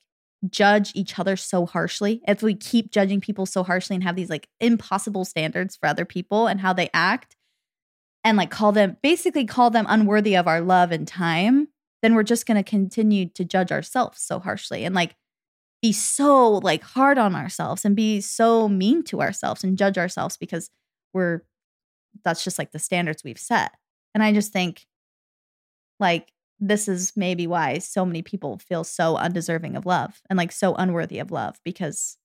judge each other so harshly, if we keep judging people so harshly and have these like impossible standards for other people and how they act, and like call them basically call them unworthy of our love and time, then we're just going to continue to judge ourselves so harshly and like be so like hard on ourselves and be so mean to ourselves and judge ourselves because we're that's just like the standards we've set. And I just think like this is maybe why so many people feel so undeserving of love and like so unworthy of love because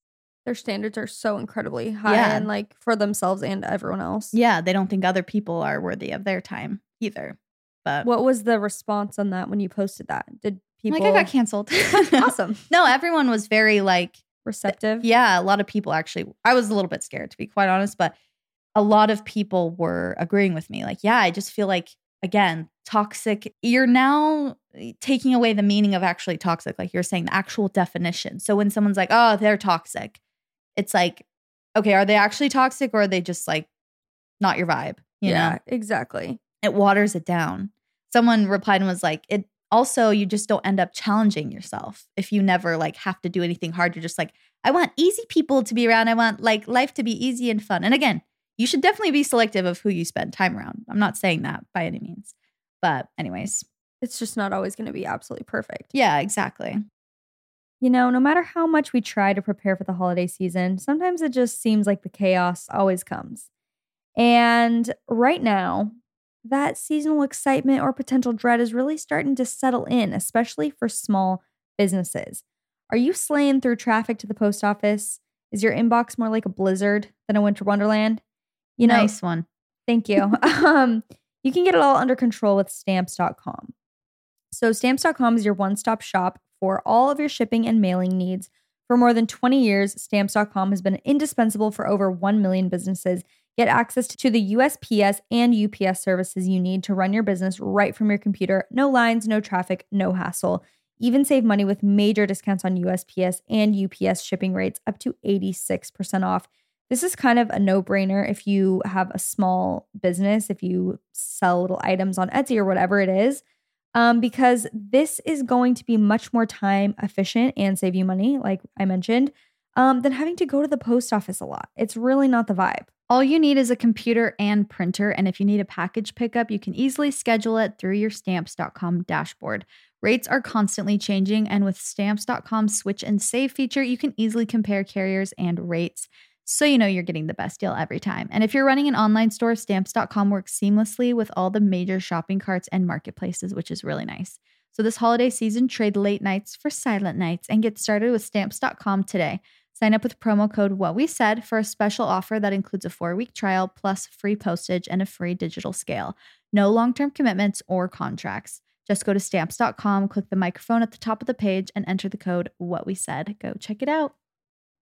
Their standards are so incredibly high Yeah. and like for themselves and everyone else. yeah, they don't think other people are worthy of their time either. But What was the response on that when you posted that? Did people like I got canceled. awesome no, everyone was very like receptive? Yeah, a lot of people actually. I was a little bit scared to be quite honest, but a lot of people were agreeing with me. Like, yeah, I just feel like again, toxic. You're now eh, taking away the meaning of actually toxic. Like you're saying the actual definition. So when someone's like, "Oh, they're toxic," it's like, okay, are they actually toxic or are they just like not your vibe? You yeah, know, exactly. it waters it down. Someone replied and was like, it also you just don't end up challenging yourself if you never like have to do anything hard. You're just like, I want easy people to be around. I want like life to be easy and fun. And again, you should definitely be selective of who you spend time around. I'm not saying that by any means. But anyways, It's just not always going to be absolutely perfect. yeah, exactly. You know, no matter how much we try to prepare for the holiday season, sometimes it just seems like the chaos always comes. And right now, that seasonal excitement or potential dread is really starting to settle in, especially for small businesses. Are you slaying through traffic to the post office? Is your inbox more like a blizzard than a winter wonderland? You know, nice one. Thank you. um, you can get it all under control with stamps.com. So, stamps.com is your one stop shop for all of your shipping and mailing needs. For more than 20 years, stamps.com has been indispensable for over 1 million businesses. Get access to the USPS and UPS services you need to run your business right from your computer. No lines, no traffic, no hassle. Even save money with major discounts on USPS and UPS shipping rates up to 86% off. This is kind of a no brainer if you have a small business, if you sell little items on Etsy or whatever it is, um, because this is going to be much more time efficient and save you money, like I mentioned, um, than having to go to the post office a lot. It's really not the vibe. All you need is a computer and printer, and if you need a package pickup, you can easily schedule it through your stamps.com dashboard. Rates are constantly changing, and with stamps.com's switch and save feature, you can easily compare carriers and rates so you know you're getting the best deal every time. And if you're running an online store, stamps.com works seamlessly with all the major shopping carts and marketplaces, which is really nice. So this holiday season, trade late nights for silent nights and get started with stamps.com today. Sign up with promo code What We Said for a special offer that includes a four week trial plus free postage and a free digital scale. No long term commitments or contracts. Just go to stamps.com, click the microphone at the top of the page, and enter the code What We Said. Go check it out.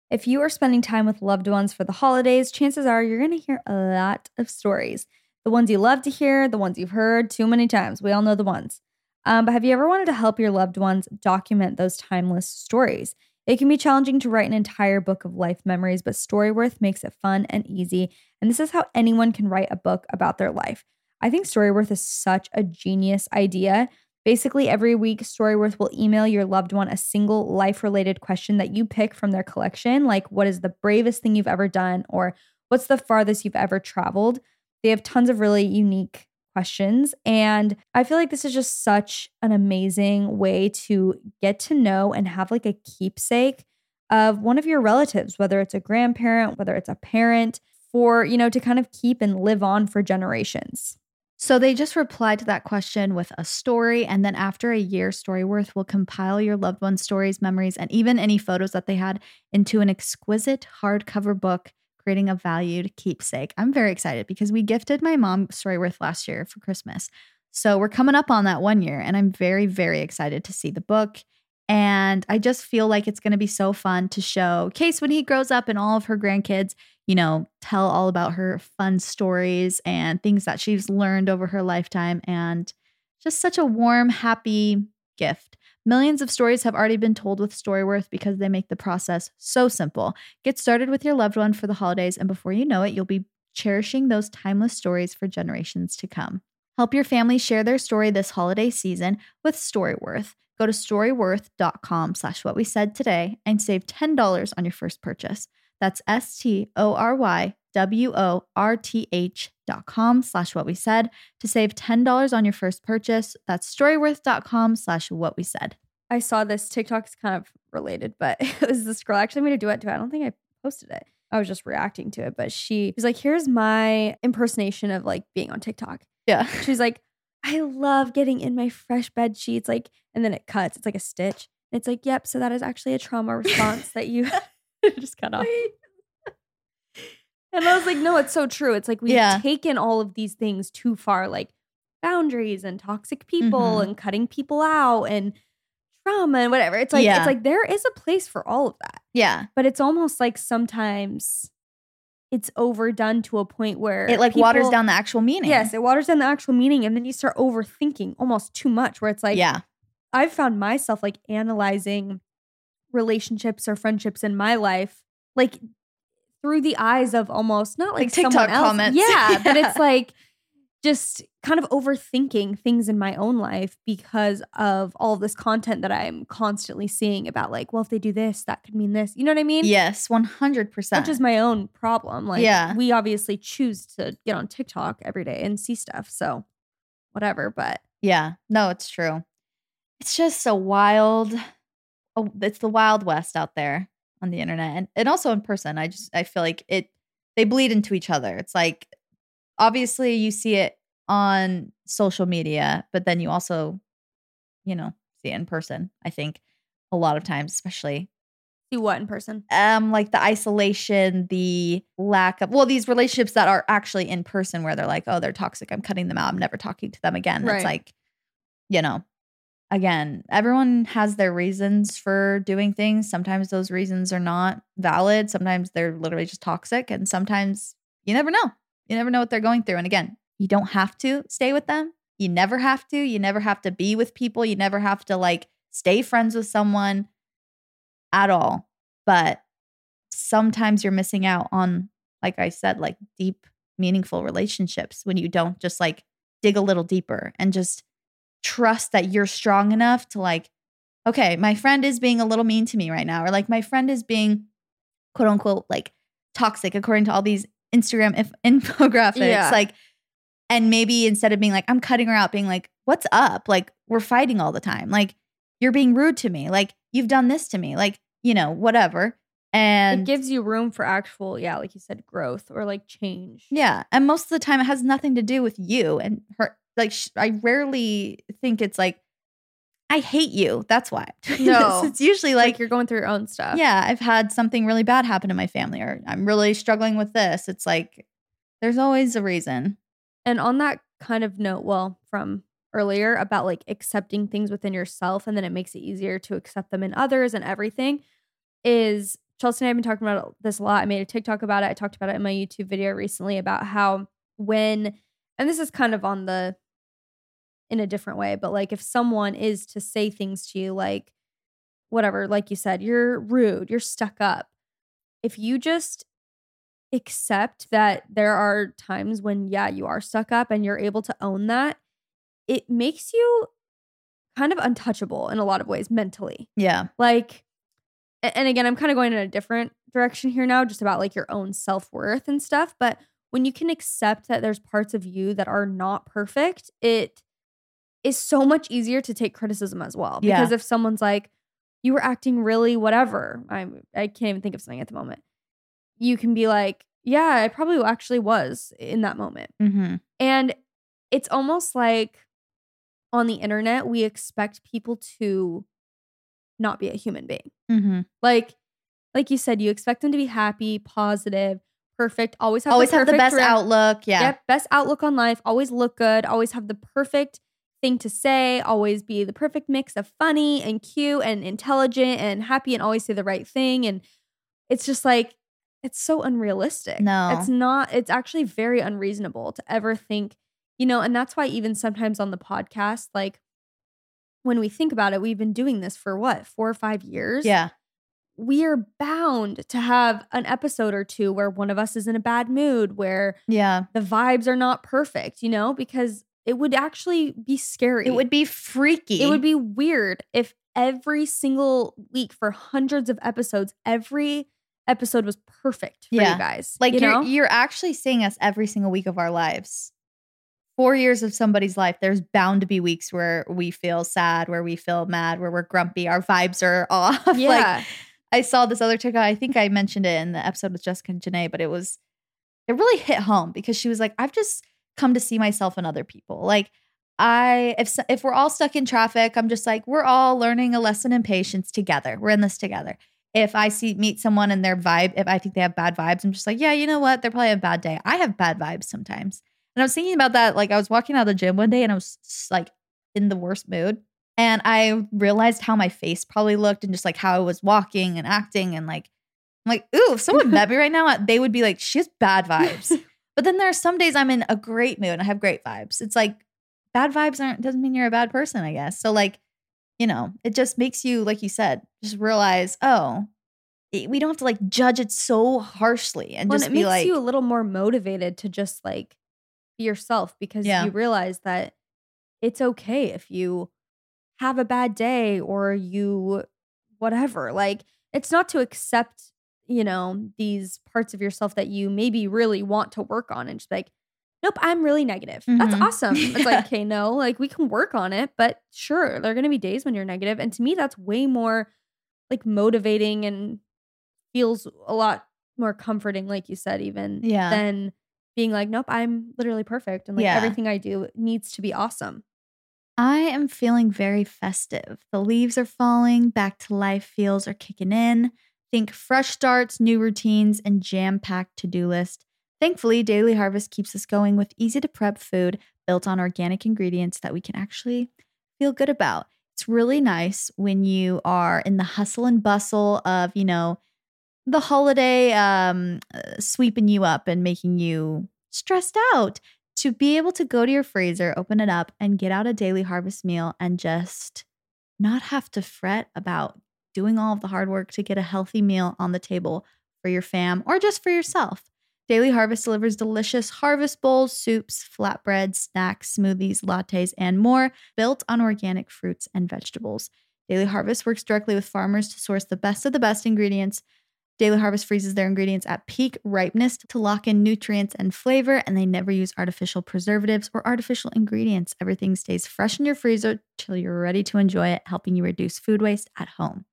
If you are spending time with loved ones for the holidays, chances are you're going to hear a lot of stories. The ones you love to hear, the ones you've heard too many times. We all know the ones. Um, but have you ever wanted to help your loved ones document those timeless stories? It can be challenging to write an entire book of life memories, but Storyworth makes it fun and easy. And this is how anyone can write a book about their life. I think Storyworth is such a genius idea Basically, every week, Storyworth will email your loved one a single life related question that you pick from their collection, like what is the bravest thing you've ever done, or what's the farthest you've ever traveled. They have tons of really unique questions. And I feel like this is just such an amazing way to get to know and have like a keepsake of one of your relatives, whether it's a grandparent, whether it's a parent, for, you know, to kind of keep and live on for generations. So they just replied to that question with a story. And then after a year, Storyworth will compile your loved one's stories, memories, and even any photos that they had into an exquisite hardcover book, creating a valued keepsake. I'm very excited because we gifted my mom Storyworth last year for Christmas. So we're coming up on that one year, and I'm very, very excited to see the book. And I just feel like it's going to be so fun to show Case when he grows up and all of her grandkids you know, tell all about her fun stories and things that she's learned over her lifetime. And just such a warm, happy gift. Millions of stories have already been told with Storyworth because they make the process so simple. Get started with your loved one for the holidays, and before you know it, you'll be cherishing those timeless stories for generations to come. Help your family share their story this holiday season with Storyworth. Go to storyworth.com slash what we said today and save $10 on your first purchase. That's S T O R Y W O R T H dot com slash what we said to save $10 on your first purchase. That's storyworth.com slash what we said. I saw this TikTok is kind of related, but it was this girl actually made a duet to do it. I don't think I posted it. I was just reacting to it, but she was like, here's my impersonation of like being on TikTok. Yeah. She's like, I love getting in my fresh bed sheets. Like, and then it cuts. It's like a stitch. And it's like, yep. So that is actually a trauma response that you just cut off. And I was like, no, it's so true. It's like we've Yeah. taken all of these things too far, like boundaries and toxic people Mhm. and cutting people out and trauma and whatever. It's like Yeah. it's like there is a place for all of that. Yeah. But it's almost like sometimes it's overdone to a point where It like waters down the actual meaning. Yes, it waters down the actual meaning, and then you start overthinking almost too much. Where it's like, yeah. I've found myself like analyzing relationships or friendships in my life, like through the eyes of almost not like, Like TikTok someone else. comments. Yeah, but it's like just kind of overthinking things in my own life because of all this content that I'm constantly seeing about like, well, if they do this, that could mean this. You know what I mean? Yes, 100%. Which is my own problem. Like, Yeah. we obviously choose to get on TikTok every day and see stuff. So, whatever. But Yeah, no, it's true. It's just so wild. Oh, it's the wild west out there on the internet and, and also in person. I just I feel like it they bleed into each other. It's like obviously you see it on social media, but then you also, you know, see it in person. I think a lot of times, especially see what in person? um like the isolation, the lack of well, these relationships that are actually in person where they're like, oh, they're toxic. I'm cutting them out. I'm never talking to them again. Right. It's like, you know, again, everyone has their reasons for doing things. Sometimes those reasons are not valid. Sometimes they're literally just toxic. And sometimes you never know. You never know what they're going through. And again, you don't have to stay with them. You never have to. You never have to be with people. You never have to like stay friends with someone at all. But sometimes you're missing out on, like I said, like deep, meaningful relationships when you don't just like dig a little deeper and just trust that you're strong enough to like, okay, my friend is being a little mean to me right now, or like my friend is being quote unquote like toxic according to all these Instagram if- infographics. Yeah. Like, and maybe instead of being like, I'm cutting her out, being like, what's up? Like, we're fighting all the time. Like, you're being rude to me. Like, you've done this to me. Like, you know, whatever. And it gives you room for actual, yeah, like you said, growth or like change. yeah. And most of the time, it has nothing to do with you and her. Like, sh- I rarely think it's like, I hate you. That's why. No. it's usually Like, like, you're going through your own stuff. yeah, I've had something really bad happen to my family, or I'm really struggling with this. It's like, there's always a reason. And on that kind of note, well, from earlier about like accepting things within yourself and then it makes it easier to accept them in others and everything is Chelsey and I have been talking about this a lot. I made a TikTok about it. I talked about it in my YouTube video recently about how when, and this is kind of on the, in a different way, but like if someone is to say things to you like, whatever, like you said, you're rude, you're stuck up. If you just accept that there are times when, yeah, you are stuck up and you're able to own that, it makes you kind of untouchable in a lot of ways mentally. Yeah. Like, and again, I'm kind of going in a different direction here now, just about like your own self worth and stuff. But when you can accept that there's parts of you that are not perfect, it is so much easier to take criticism as well. Yeah. Because if someone's like, you were acting really whatever, I I can't even think of something at the moment. You can be like, yeah, I probably actually was in that moment. Mm-hmm. And it's almost like on the internet, we expect people to not be a human being. Mm-hmm. Like, like you said, you expect them to be happy, positive, perfect, always have Always the have the best outlook. Yeah. Yep, best outlook on life, always look good, always have the perfect thing to say, always be the perfect mix of funny and cute and intelligent and happy and always say the right thing. And it's just like, it's so unrealistic. No. It's not, it's actually very unreasonable to ever think, you know, and that's why even sometimes on the podcast, like when we think about it, we've been doing this for what, four or five years? Yeah. We are bound to have an episode or two where one of us is in a bad mood, where Yeah. the vibes are not perfect, you know, because it would actually be scary. It would be freaky. it would be weird if every single week for hundreds of episodes, every episode was perfect for Yeah. you guys. like you you're know? you're actually seeing us every single week of our lives. Four years of somebody's life, there's bound to be weeks where we feel sad, where we feel mad, where we're grumpy, our vibes are off. like yeah. I saw this other TikTok. I think I mentioned it in the episode with Jessica and Janae, but it was it really hit home because she was like, I've just come to see myself in other people. Like I if if we're all stuck in traffic, I'm just like we're all learning a lesson in patience together. We're in this together. If I see meet someone and their vibe, if I think they have bad vibes, I'm just like, yeah, you know what? They're probably a bad day. I have bad vibes sometimes. And I was thinking about that. Like I was walking out of the gym one day and I was like in the worst mood. And I realized how my face probably looked and just like how I was walking and acting and like I'm like, ooh, if someone met me right now, they would be like, she has bad vibes. But then there are some days I'm in a great mood and I have great vibes. It's like bad vibes aren't doesn't mean you're a bad person, I guess. So like, you know, it just makes you, like you said, just realize, oh, it- we don't have to like judge it so harshly and Well, and just it be makes like, you a little more motivated to just like be yourself because Yeah. you realize that it's okay if you have a bad day or you whatever. Like it's not to accept, you know, these parts of yourself that you maybe really want to work on and just like, nope, I'm really negative. That's Mhm. awesome. It's like, okay, no, like we can work on it, but sure, there are gonna be days when you're negative. And to me, that's way more like motivating and feels a lot more comforting, like you said, even Yeah. than being like, nope, I'm literally perfect. And like Yeah. everything I do needs to be awesome. I am feeling very festive. The leaves are falling, back to life feels are kicking in. Think fresh starts, new routines, and jam packed to do list. Thankfully, Daily Harvest keeps us going with easy to prep food built on organic ingredients that we can actually feel good about. It's really nice when you are in the hustle and bustle of, you know, the holiday um, uh, sweeping you up and making you stressed out to be able to go to your freezer, open it up, and get out a daily harvest meal and just not have to fret about doing all of the hard work to get a healthy meal on the table for your fam, or just for yourself. Daily Harvest delivers delicious harvest bowls, soups, flatbreads, snacks, smoothies, lattes, and more built on organic fruits and vegetables. Daily Harvest works directly with farmers to source the best of the best ingredients. Daily Harvest freezes their ingredients at peak ripeness to lock in nutrients and flavor, and they never use artificial preservatives or artificial ingredients. Everything stays fresh in your freezer till you're ready to enjoy it, helping you reduce food waste at home.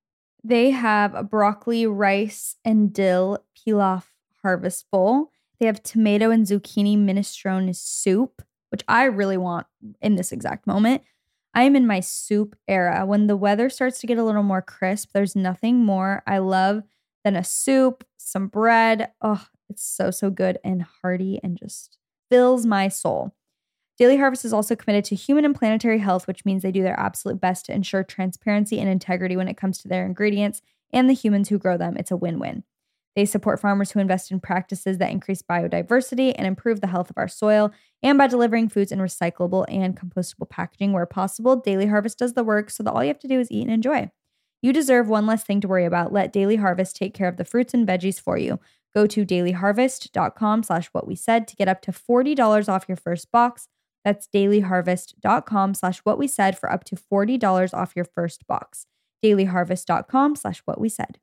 They have a broccoli, rice, and dill pilaf harvest bowl. They have tomato and zucchini minestrone soup, which I really want in this exact moment. I am in my soup era. When the weather starts to get a little more crisp, there's nothing more I love than a soup, some bread. Oh, it's so, so good and hearty and just fills my soul. Daily Harvest is also committed to human and planetary health, which means they do their absolute best to ensure transparency and integrity when it comes to their ingredients and the humans who grow them. It's a win win. They support farmers who invest in practices that increase biodiversity and improve the health of our soil. And by delivering foods in recyclable and compostable packaging where possible, Daily Harvest does the work so that all you have to do is eat and enjoy. You deserve one less thing to worry about. Let Daily Harvest take care of the fruits and veggies for you. Go to dailyharvest.com slash what we said to get up to $40 off your first box. That's dailyharvest.com slash what we said for up to $40 off your first box. dailyharvest.com slash what we said.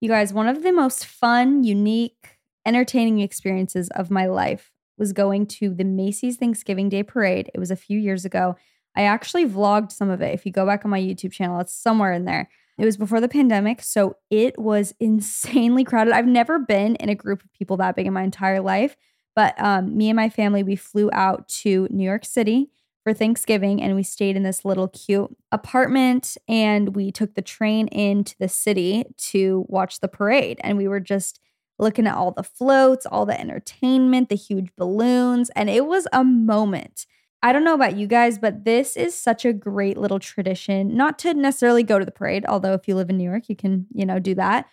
You guys, one of the most fun, unique, entertaining experiences of my life was going to the Macy's Thanksgiving Day Parade. It was a few years ago. I actually vlogged some of it. If you go back on my YouTube channel, it's somewhere in there. It was before the pandemic, so it was insanely crowded. I've never been in a group of people that big in my entire life, but um, me and my family, we flew out to New York City for Thanksgiving and we stayed in this little cute apartment and we took the train into the city to watch the parade. And we were just looking at all the floats, all the entertainment, the huge balloons, and it was a moment. I don't know about you guys, but this is such a great little tradition. Not to necessarily go to the parade, although if you live in New York, you can, you know, do that.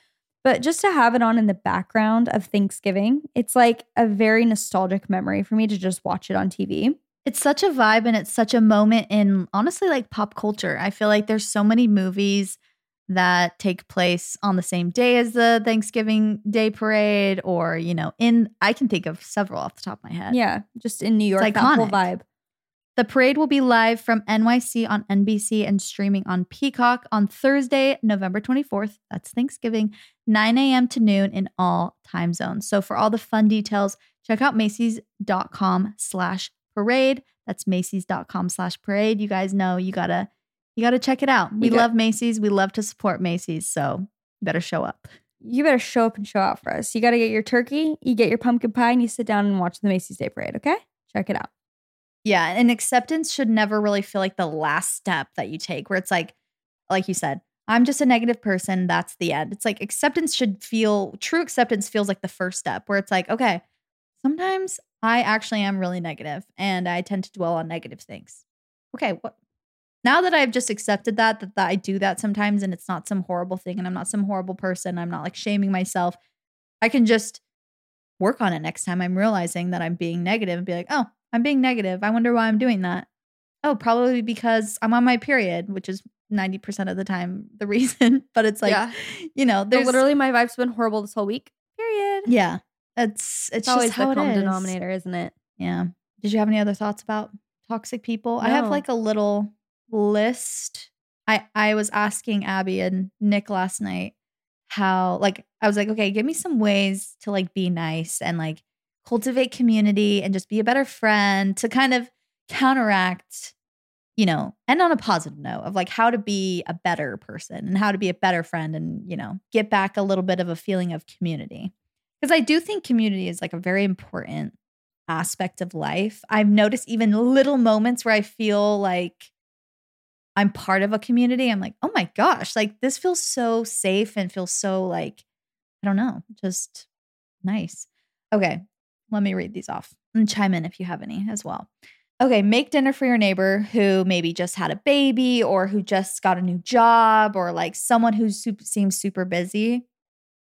But just to have it on in the background of Thanksgiving, it's like a very nostalgic memory for me to just watch it on TV. It's such a vibe and it's such a moment in honestly like pop culture. I feel like there's so many movies that take place on the same day as the Thanksgiving Day parade or, you know, in I can think of several off the top of my head. Yeah, just in New York, It's that whole iconic. vibe. The parade will be live from NYC on NBC and streaming on Peacock on Thursday, November 24th. That's Thanksgiving, 9 a.m. to noon in all time zones. So for all the fun details, check out Macy's.com slash parade. That's Macy's.com slash parade. You guys know you gotta you gotta check it out. We got- love Macy's. We love to support Macy's. So you better show up. You better show up and show out for us. You got to get your turkey, you get your pumpkin pie, and you sit down and watch the Macy's Day Parade, okay? Check it out. Yeah, and acceptance should never really feel like the last step that you take, where it's like, like you said, I'm just a negative person. That's the end. It's like acceptance should feel true acceptance feels like the first step, where it's like, okay, sometimes I actually am really negative and I tend to dwell on negative things. Okay, what now that I've just accepted that, that, that I do that sometimes and it's not some horrible thing and I'm not some horrible person, I'm not like shaming myself, I can just work on it next time I'm realizing that I'm being negative and be like, oh, I'm being negative. I wonder why I'm doing that. Oh, probably because I'm on my period, which is 90% of the time the reason. But it's like, Yeah. you know, So there's literally, my vibe's been horrible this whole week. Period. yeah, it's it's, It's always how the it common is. denominator, isn't it? Yeah. Did you have any other thoughts about toxic people? I have like a little list. I I was asking Abby and Nick last night how like I was like, okay, give me some ways to like be nice and like cultivate community and just be a better friend to kind of counteract, you know, and on a positive note of like how to be a better person and how to be a better friend and, you know, get back a little bit of a feeling of community. Because I do think community is like a very important aspect of life. I've noticed even little moments where I feel like I'm part of a community. I'm like, oh my gosh, like this feels so safe and feels so like, I don't know, just nice. Okay, let me read these off and chime in if you have any as well. Okay, make dinner for your neighbor who maybe just had a baby or who just got a new job or like someone who seems super busy.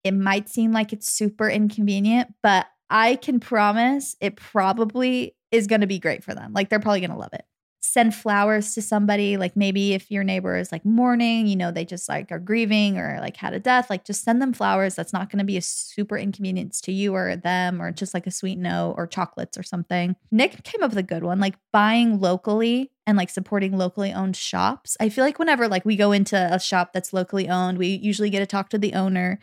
It might seem like it's super inconvenient, but I can promise it probably is going to be great for them. Like they're probably going to love it. Send flowers to somebody. Like maybe if your neighbor is like mourning, you know, they just like are grieving or like had a death, like just send them flowers. That's not going to be a super inconvenience to you or them, or just like a sweet note or chocolates or something. Nick came up with a good one, like buying locally and like supporting locally owned shops. I feel like whenever like we go into a shop that's locally owned, we usually get to talk to the owner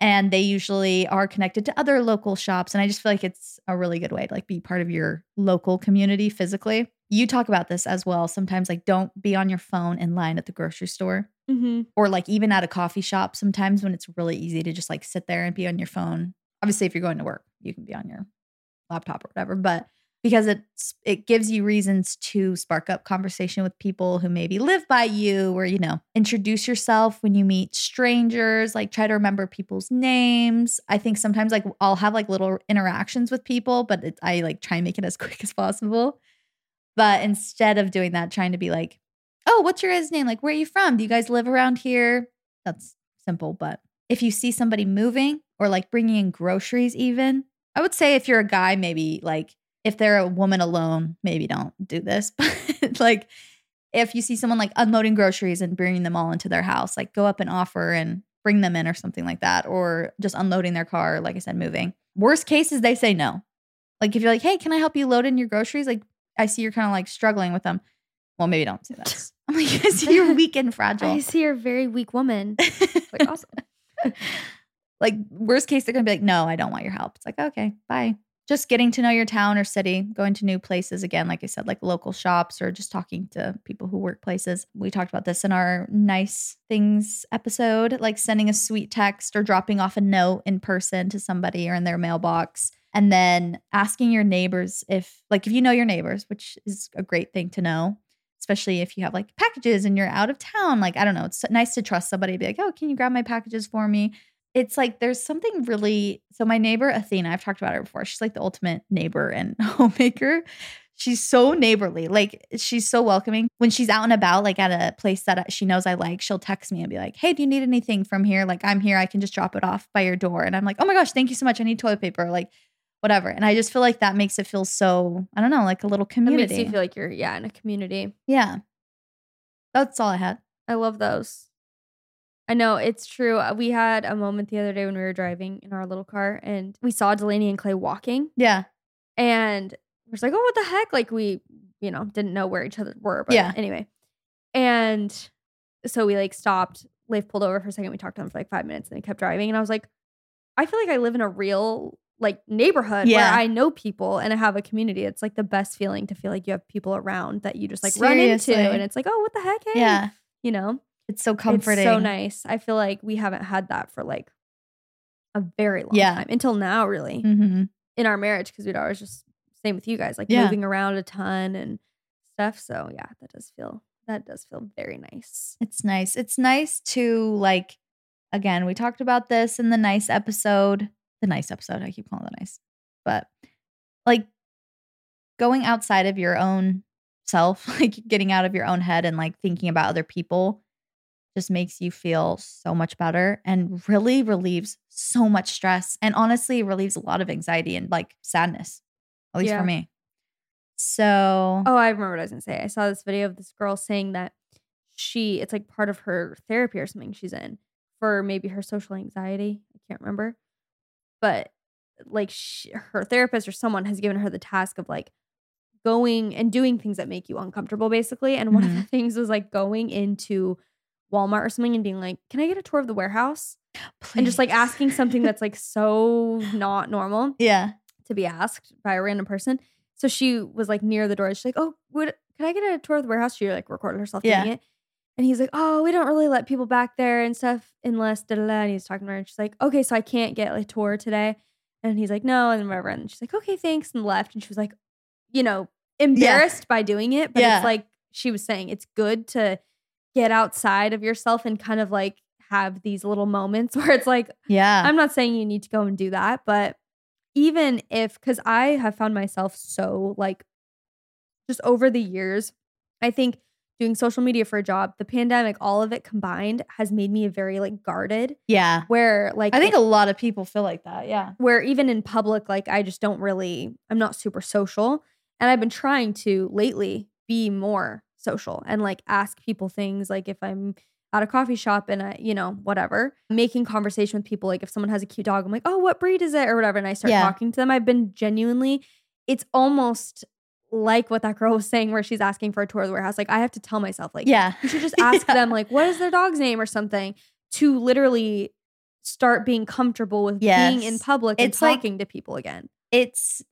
and they usually are connected to other local shops and i just feel like it's a really good way to like be part of your local community physically you talk about this as well sometimes like don't be on your phone in line at the grocery store Mm-hmm. or like even at a coffee shop sometimes when it's really easy to just like sit there and be on your phone obviously if you're going to work you can be on your laptop or whatever but because it's it gives you reasons to spark up conversation with people who maybe live by you or you know introduce yourself when you meet strangers like try to remember people's names. I think sometimes like i'll have like little interactions with people but it, i like try and make it as quick as possible. But instead of doing that trying to be like oh what's your guys name? Like where are you from? Do you guys live around here? That's simple but if you see somebody moving or like bringing in groceries even i would say if you're a guy maybe like if they're a woman alone, maybe don't do this. But like if you see someone like unloading groceries and bringing them all into their house, like go up and offer and bring them in or something like that, or just unloading their car, like I said, moving. Worst cases, they say no. Like if you're like, hey, can I help you load in your groceries? Like I see you're kind of like struggling with them. Well, maybe don't say that. I'm like, I see you're weak and fragile. I see you're a very weak woman. Like, awesome. like worst case, they're gonna be like, no, I don't want your help. It's like, okay, bye. Just getting to know your town or city, going to new places again, like I said, like local shops or just talking to people who work places. We talked about this in our nice things episode, like sending a sweet text or dropping off a note in person to somebody or in their mailbox. And then asking your neighbors if, like, if you know your neighbors, which is a great thing to know, especially if you have like packages and you're out of town. Like, I don't know, it's nice to trust somebody, be like, oh, can you grab my packages for me? It's like there's something really. So, my neighbor Athena, I've talked about her before. She's like the ultimate neighbor and homemaker. She's so neighborly. Like, she's so welcoming. When she's out and about, like at a place that uh, she knows I like, she'll text me and be like, hey, do you need anything from here? Like, I'm here. I can just drop it off by your door. And I'm like, oh my gosh, thank you so much. I need toilet paper. Like, whatever. And I just feel like that makes it feel so, I don't know, like a little community. It makes you feel like you're, yeah, in a community. yeah. That's all I had. I love those. I know it's true. Uh, We had a moment the other day when we were driving in our little car and we saw Delaney and Clay walking Yeah. and we're like, oh, what the heck? Like we, you know, didn't know where each other were. But Yeah. anyway. And so we like stopped. Leif pulled over for a second. We talked to them for like five minutes and they kept driving. And I was like, I feel like I live in a real like neighborhood Yeah. where I know people and I have a community. It's like the best feeling to feel like you have people around that you just like run into. And it's like, oh, what the heck? Hey. Yeah. You know? It's so comforting. It's so nice. I feel like we haven't had that for like a very long Yeah. time until now, really, hmm in our marriage, because we'd always just same with you guys, like Yeah. moving around a ton and stuff. So yeah, that does feel that does feel very nice. It's nice. It's nice to like, again, we talked about this in the nice episode. The nice episode. I keep calling it nice. But like going outside of your own self, like getting out of your own head and like thinking about other people just makes you feel so much better and really relieves so much stress and honestly relieves a lot of anxiety and like sadness, at least Yeah. for me. So, Oh, I remember what I was gonna say. I saw this video of this girl saying that she it's like part of her therapy or something she's in for maybe her social anxiety. I can't remember. But like she, her therapist or someone has given her the task of like going and doing things that make you uncomfortable basically. And one of mm-hmm. the things was like going into Walmart or something and being like, "Can I get a tour of the warehouse?" And just like asking something that's like so not normal yeah. to be asked by a random person. So she was like near the door. She's like, "Oh, would can I get a tour of the warehouse?" She like recorded herself Yeah. doing it, and he's like, "Oh, we don't really let people back there and stuff unless da da da." And he's talking to her, and she's like, "Okay, so I can't get a tour today," and he's like, "No," and whatever. And she's like, "Okay, thanks," and left. And she was like, you know, embarrassed by doing it, but Yeah. it's like she was saying, it's good to get outside of yourself and kind of like have these little moments where it's like Yeah. I'm not saying you need to go and do that, but even if, because I have found myself so like just over the years, I think doing social media for a job, the pandemic, all of it combined has made me a very like guarded, yeah. where like I think it- a lot of people feel like that. Yeah. where even in public, like I just don't really, I'm not super social. And I've been trying to lately be more social and like ask people things like if I'm at a coffee shop and I, you know, whatever, making conversation with people. Like if someone has a cute dog, I'm like, oh, what breed is it or whatever. And I start Yeah. talking to them. I've been genuinely, it's almost like what that girl was saying where she's asking for a tour of the warehouse. Like I have to tell myself, like, yeah. you should just ask Yeah. them, like, what is their dog's name or something to literally start being comfortable with being in Yes. public and It's like- talking to people again. it's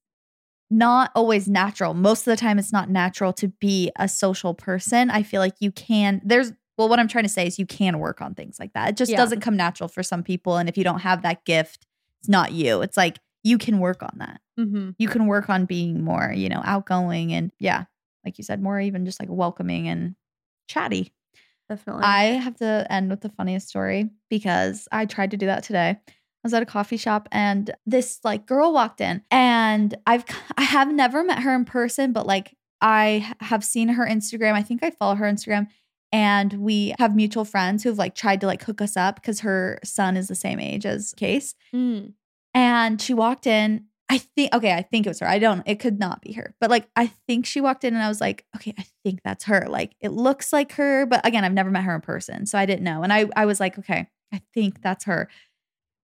not always natural. Most of the time, it's not natural to be a social person. I feel like you can, there's, well, what I'm trying to say is you can work on things like that. It just Yeah. doesn't come natural for some people. And if you don't have that gift, it's not you. It's like you can work on that. Mm-hmm. You can work on being more, you know, outgoing and, yeah, like you said, more even just like welcoming and chatty. Definitely. I have to end with the funniest story because I tried to do that today. I was at a coffee shop and this like girl walked in and I've I have never met her in person but like I have seen her Instagram. I think I follow her Instagram and we have mutual friends who've like tried to like hook us up because her son is the same age as Case. Mm. And she walked in. I think okay, I think it was her. I don't it could not be her. But like I think she walked in and I was like, okay, I think that's her. Like it looks like her, but again, I've never met her in person, so I didn't know. And I I was like, okay, I think that's her.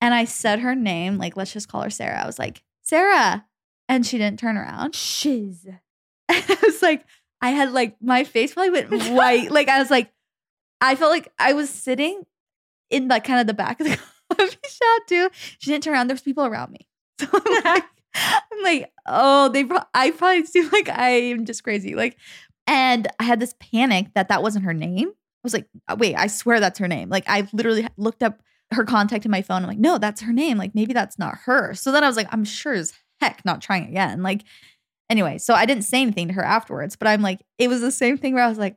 And I said her name, like let's just call her Sarah. I was like, "Sarah." And she didn't turn around. Shiz. I was like, I had like my face probably went white. like I was like, I felt like I was sitting in like kind of the back of the coffee shop too. She didn't turn around. There's people around me. So I'm like, I'm like, oh, they. Pro- I probably seem like I am just crazy. Like, and I had this panic that that wasn't her name. I was like, "Uh, wait, I swear that's her name. Like, I literally looked up her contact in my phone. I'm like, no, that's her name. Like, maybe that's not her. So then I was like, I'm sure as heck not trying again. Like, anyway, so I didn't say anything to her afterwards, but I'm like, it was the same thing where I was like,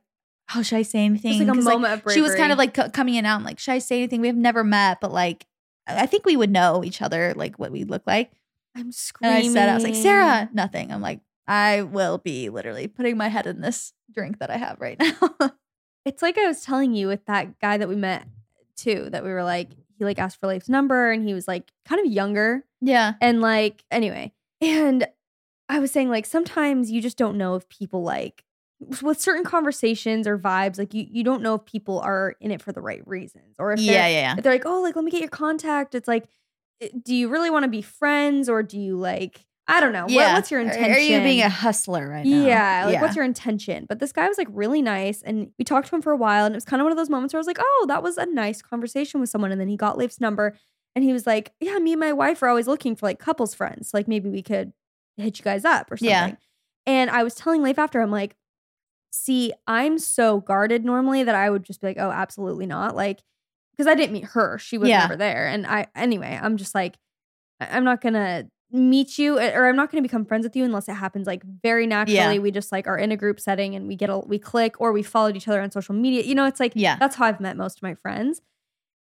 oh, should I say anything? Like a moment of bravery. she was kind of like co- coming in and out. I'm like, should I say anything? We have never met, but like, I think we would know each other, like what we look like. I'm And screaming. I said, I was like, Sarah, nothing. I'm like, I will be literally putting my head in this drink that I have right now. It's like I was telling you with that guy that we met too, that we were like, he like asked for Leif's number and he was like kind of younger. yeah. And like, anyway. And I was saying, like, sometimes you just don't know if people like with certain conversations or vibes, like you you don't know if people are in it for the right reasons. Or if Yeah, they're, yeah, yeah. if they're like, oh, like let me get your contact. It's like, eh, do you really want to be friends or do you like I don't know. What- what's your intention? Are you being a hustler right now? Yeah, like what's your intention? But this guy was like really nice, and we talked to him for a while, and it was kind of one of those moments where I was like, oh, that was a nice conversation with someone. And then he got Leif's number, and he was like, yeah, me and my wife are always looking for like couples friends, like maybe we could hit you guys up or something. Yeah. And I was telling Leif after, I'm like, see, I'm so guarded normally that I would just be like, oh, absolutely not, like because I didn't meet her, she was Yeah. never there, and I anyway, I'm just like, I'm not gonna meet you or I'm not going to become friends with you unless it happens like very naturally. We just like are in a group setting and we get a we click or we followed each other on social media. You know, it's like Yeah. that's how I've met most of my friends.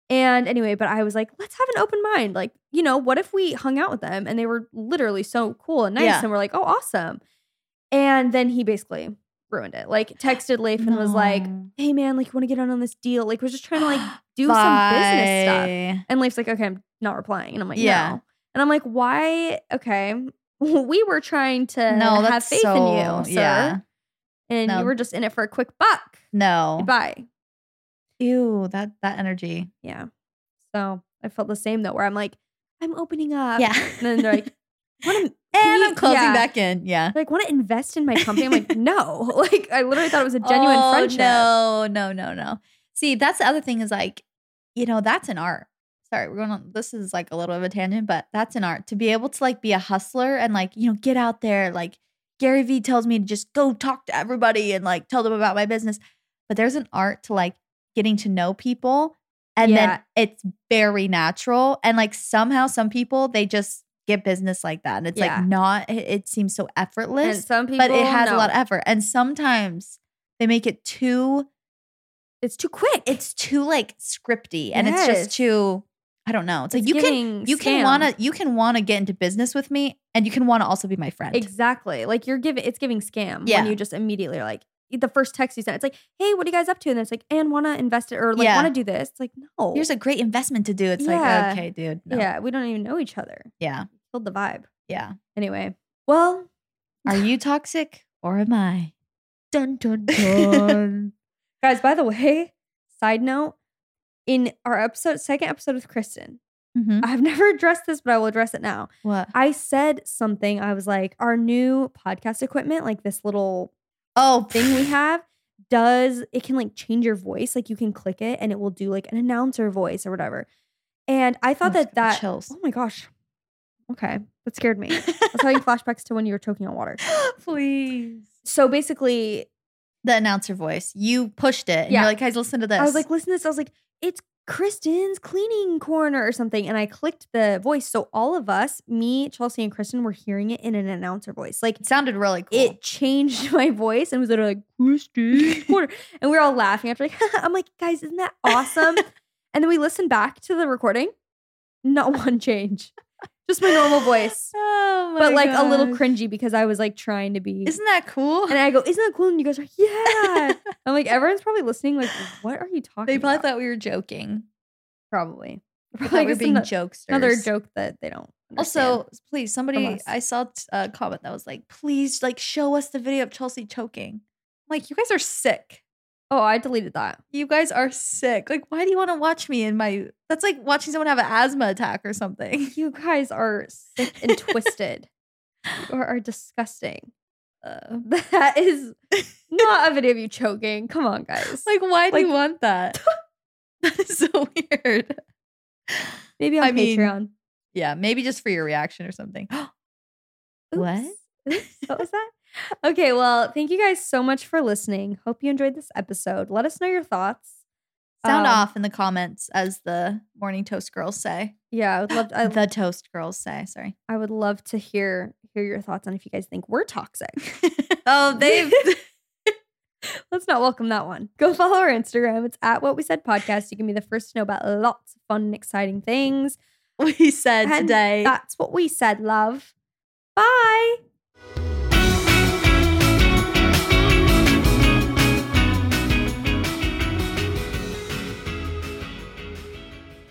And anyway, but I was like, let's have an open mind. Like, you know, what if we hung out with them and they were literally so cool and nice Yeah. and we're like, oh, awesome. And then he basically ruined it. Like texted Leif and was like, hey man, like you want to get on on this deal? Like was just trying to like do some business stuff. And Leif's like, okay, I'm not replying. And I'm like, Yeah. no. And I'm like, why? Okay. We were trying to No, have faith so, in you, sir. yeah. And No. you were just in it for a quick buck. No. Goodbye. Ew, that that energy. Yeah. So I felt the same though, where I'm like, I'm opening up. Yeah. And then they're like, want to And I'm closing yeah. back in. Yeah. like want to invest in my company? I'm like, no. Like I literally thought it was a genuine Oh, friendship. No, no, no, no. See, that's the other thing is like, you know, that's an art. Sorry, we're going on. This is like a little of a tangent, but that's an art to be able to like be a hustler and like, you know, get out there. Like Gary Vee tells me to just go talk to everybody and like tell them about my business. But there's an art to like getting to know people. And Yeah. then it's very natural. And like somehow some people, they just get business like that. And it's Yeah. like not, it, seems so effortless And some people but it has a lot of effort. And sometimes they make it too, it's too quick. it's too like scripty and it's just too, I don't know. It's, like you can you can wanna you can wanna get into business with me and you can wanna also be my friend. Exactly. Like you're giving it's giving scam Yeah. when you just immediately are like the first text you sent. It's like, hey, what are you guys up to? And it's like, and want to invest it or like Yeah. want to do this. It's like, no. Here's a great investment to do. It's Yeah. like, okay, dude. No. Yeah, we don't even know each other. Yeah. Killed the vibe. Yeah. Anyway, well, Are you toxic or am I? Dun dun dun. Guys, by the way, side note, in our episode, second episode with Kristen, Mhm. I've never addressed this, but I will address it now. What? I said something. I was like, our new podcast equipment, like this little Oh, thing we have, does it can like change your voice. Like you can click it and it will do like an announcer voice or whatever. And I thought Oh, that that chills. oh my gosh, okay, that scared me. Was having flashbacks to when you were choking on water. Please. So basically, The announcer voice. You pushed it. And Yeah. you're like, guys, listen to this. I was like, listen to this. I was like, it's Kristen's cleaning corner or something. And I clicked the voice. So all of us, me, Chelsey, and Kristen, were hearing it in an announcer voice. Like it sounded really cool. it changed my voice and was literally like, Kristen's corner. and we were all laughing after like, I'm like, guys, isn't that awesome? and then we listened back to the recording. Not one change. Just my normal voice. oh my but like a little cringy because I was like trying to be Isn't that cool? and I go, isn't that cool? And you guys are like, yeah. I'm like, everyone's probably listening. Like, what are you talking they probably about? thought we were joking. Probably. They Probably we were being ano- jokesters. Another joke that they don't. Understand. Also, please, somebody. I saw a comment that was like, please, like, show us the video of Chelsey choking. I'm like, you guys are sick. Oh, I deleted that. You guys are sick. Like, why do you want to watch me in my? That's like watching someone have an asthma attack or something. You guys are sick and twisted. or are disgusting. Uh, That is not a video of you choking. Come on, guys. like, why do you want that? that is so weird. Maybe on I mean, Patreon. Yeah, maybe just for your reaction or something. What? Oops, what was that? Okay, well, thank you guys so much for listening. Hope you enjoyed this episode. Let us know your thoughts. Sound Um, off in the comments, as the morning toast girls say. Yeah, I would love to, I, the toast girls say. Sorry. I would love to hear hear your thoughts on if you guys think we're toxic. oh, they've. Let's not welcome that one. Go follow our Instagram. It's at What We Said Podcast. You can be the first to know about lots of fun and exciting things. we said And today. That's what we said, love. Bye.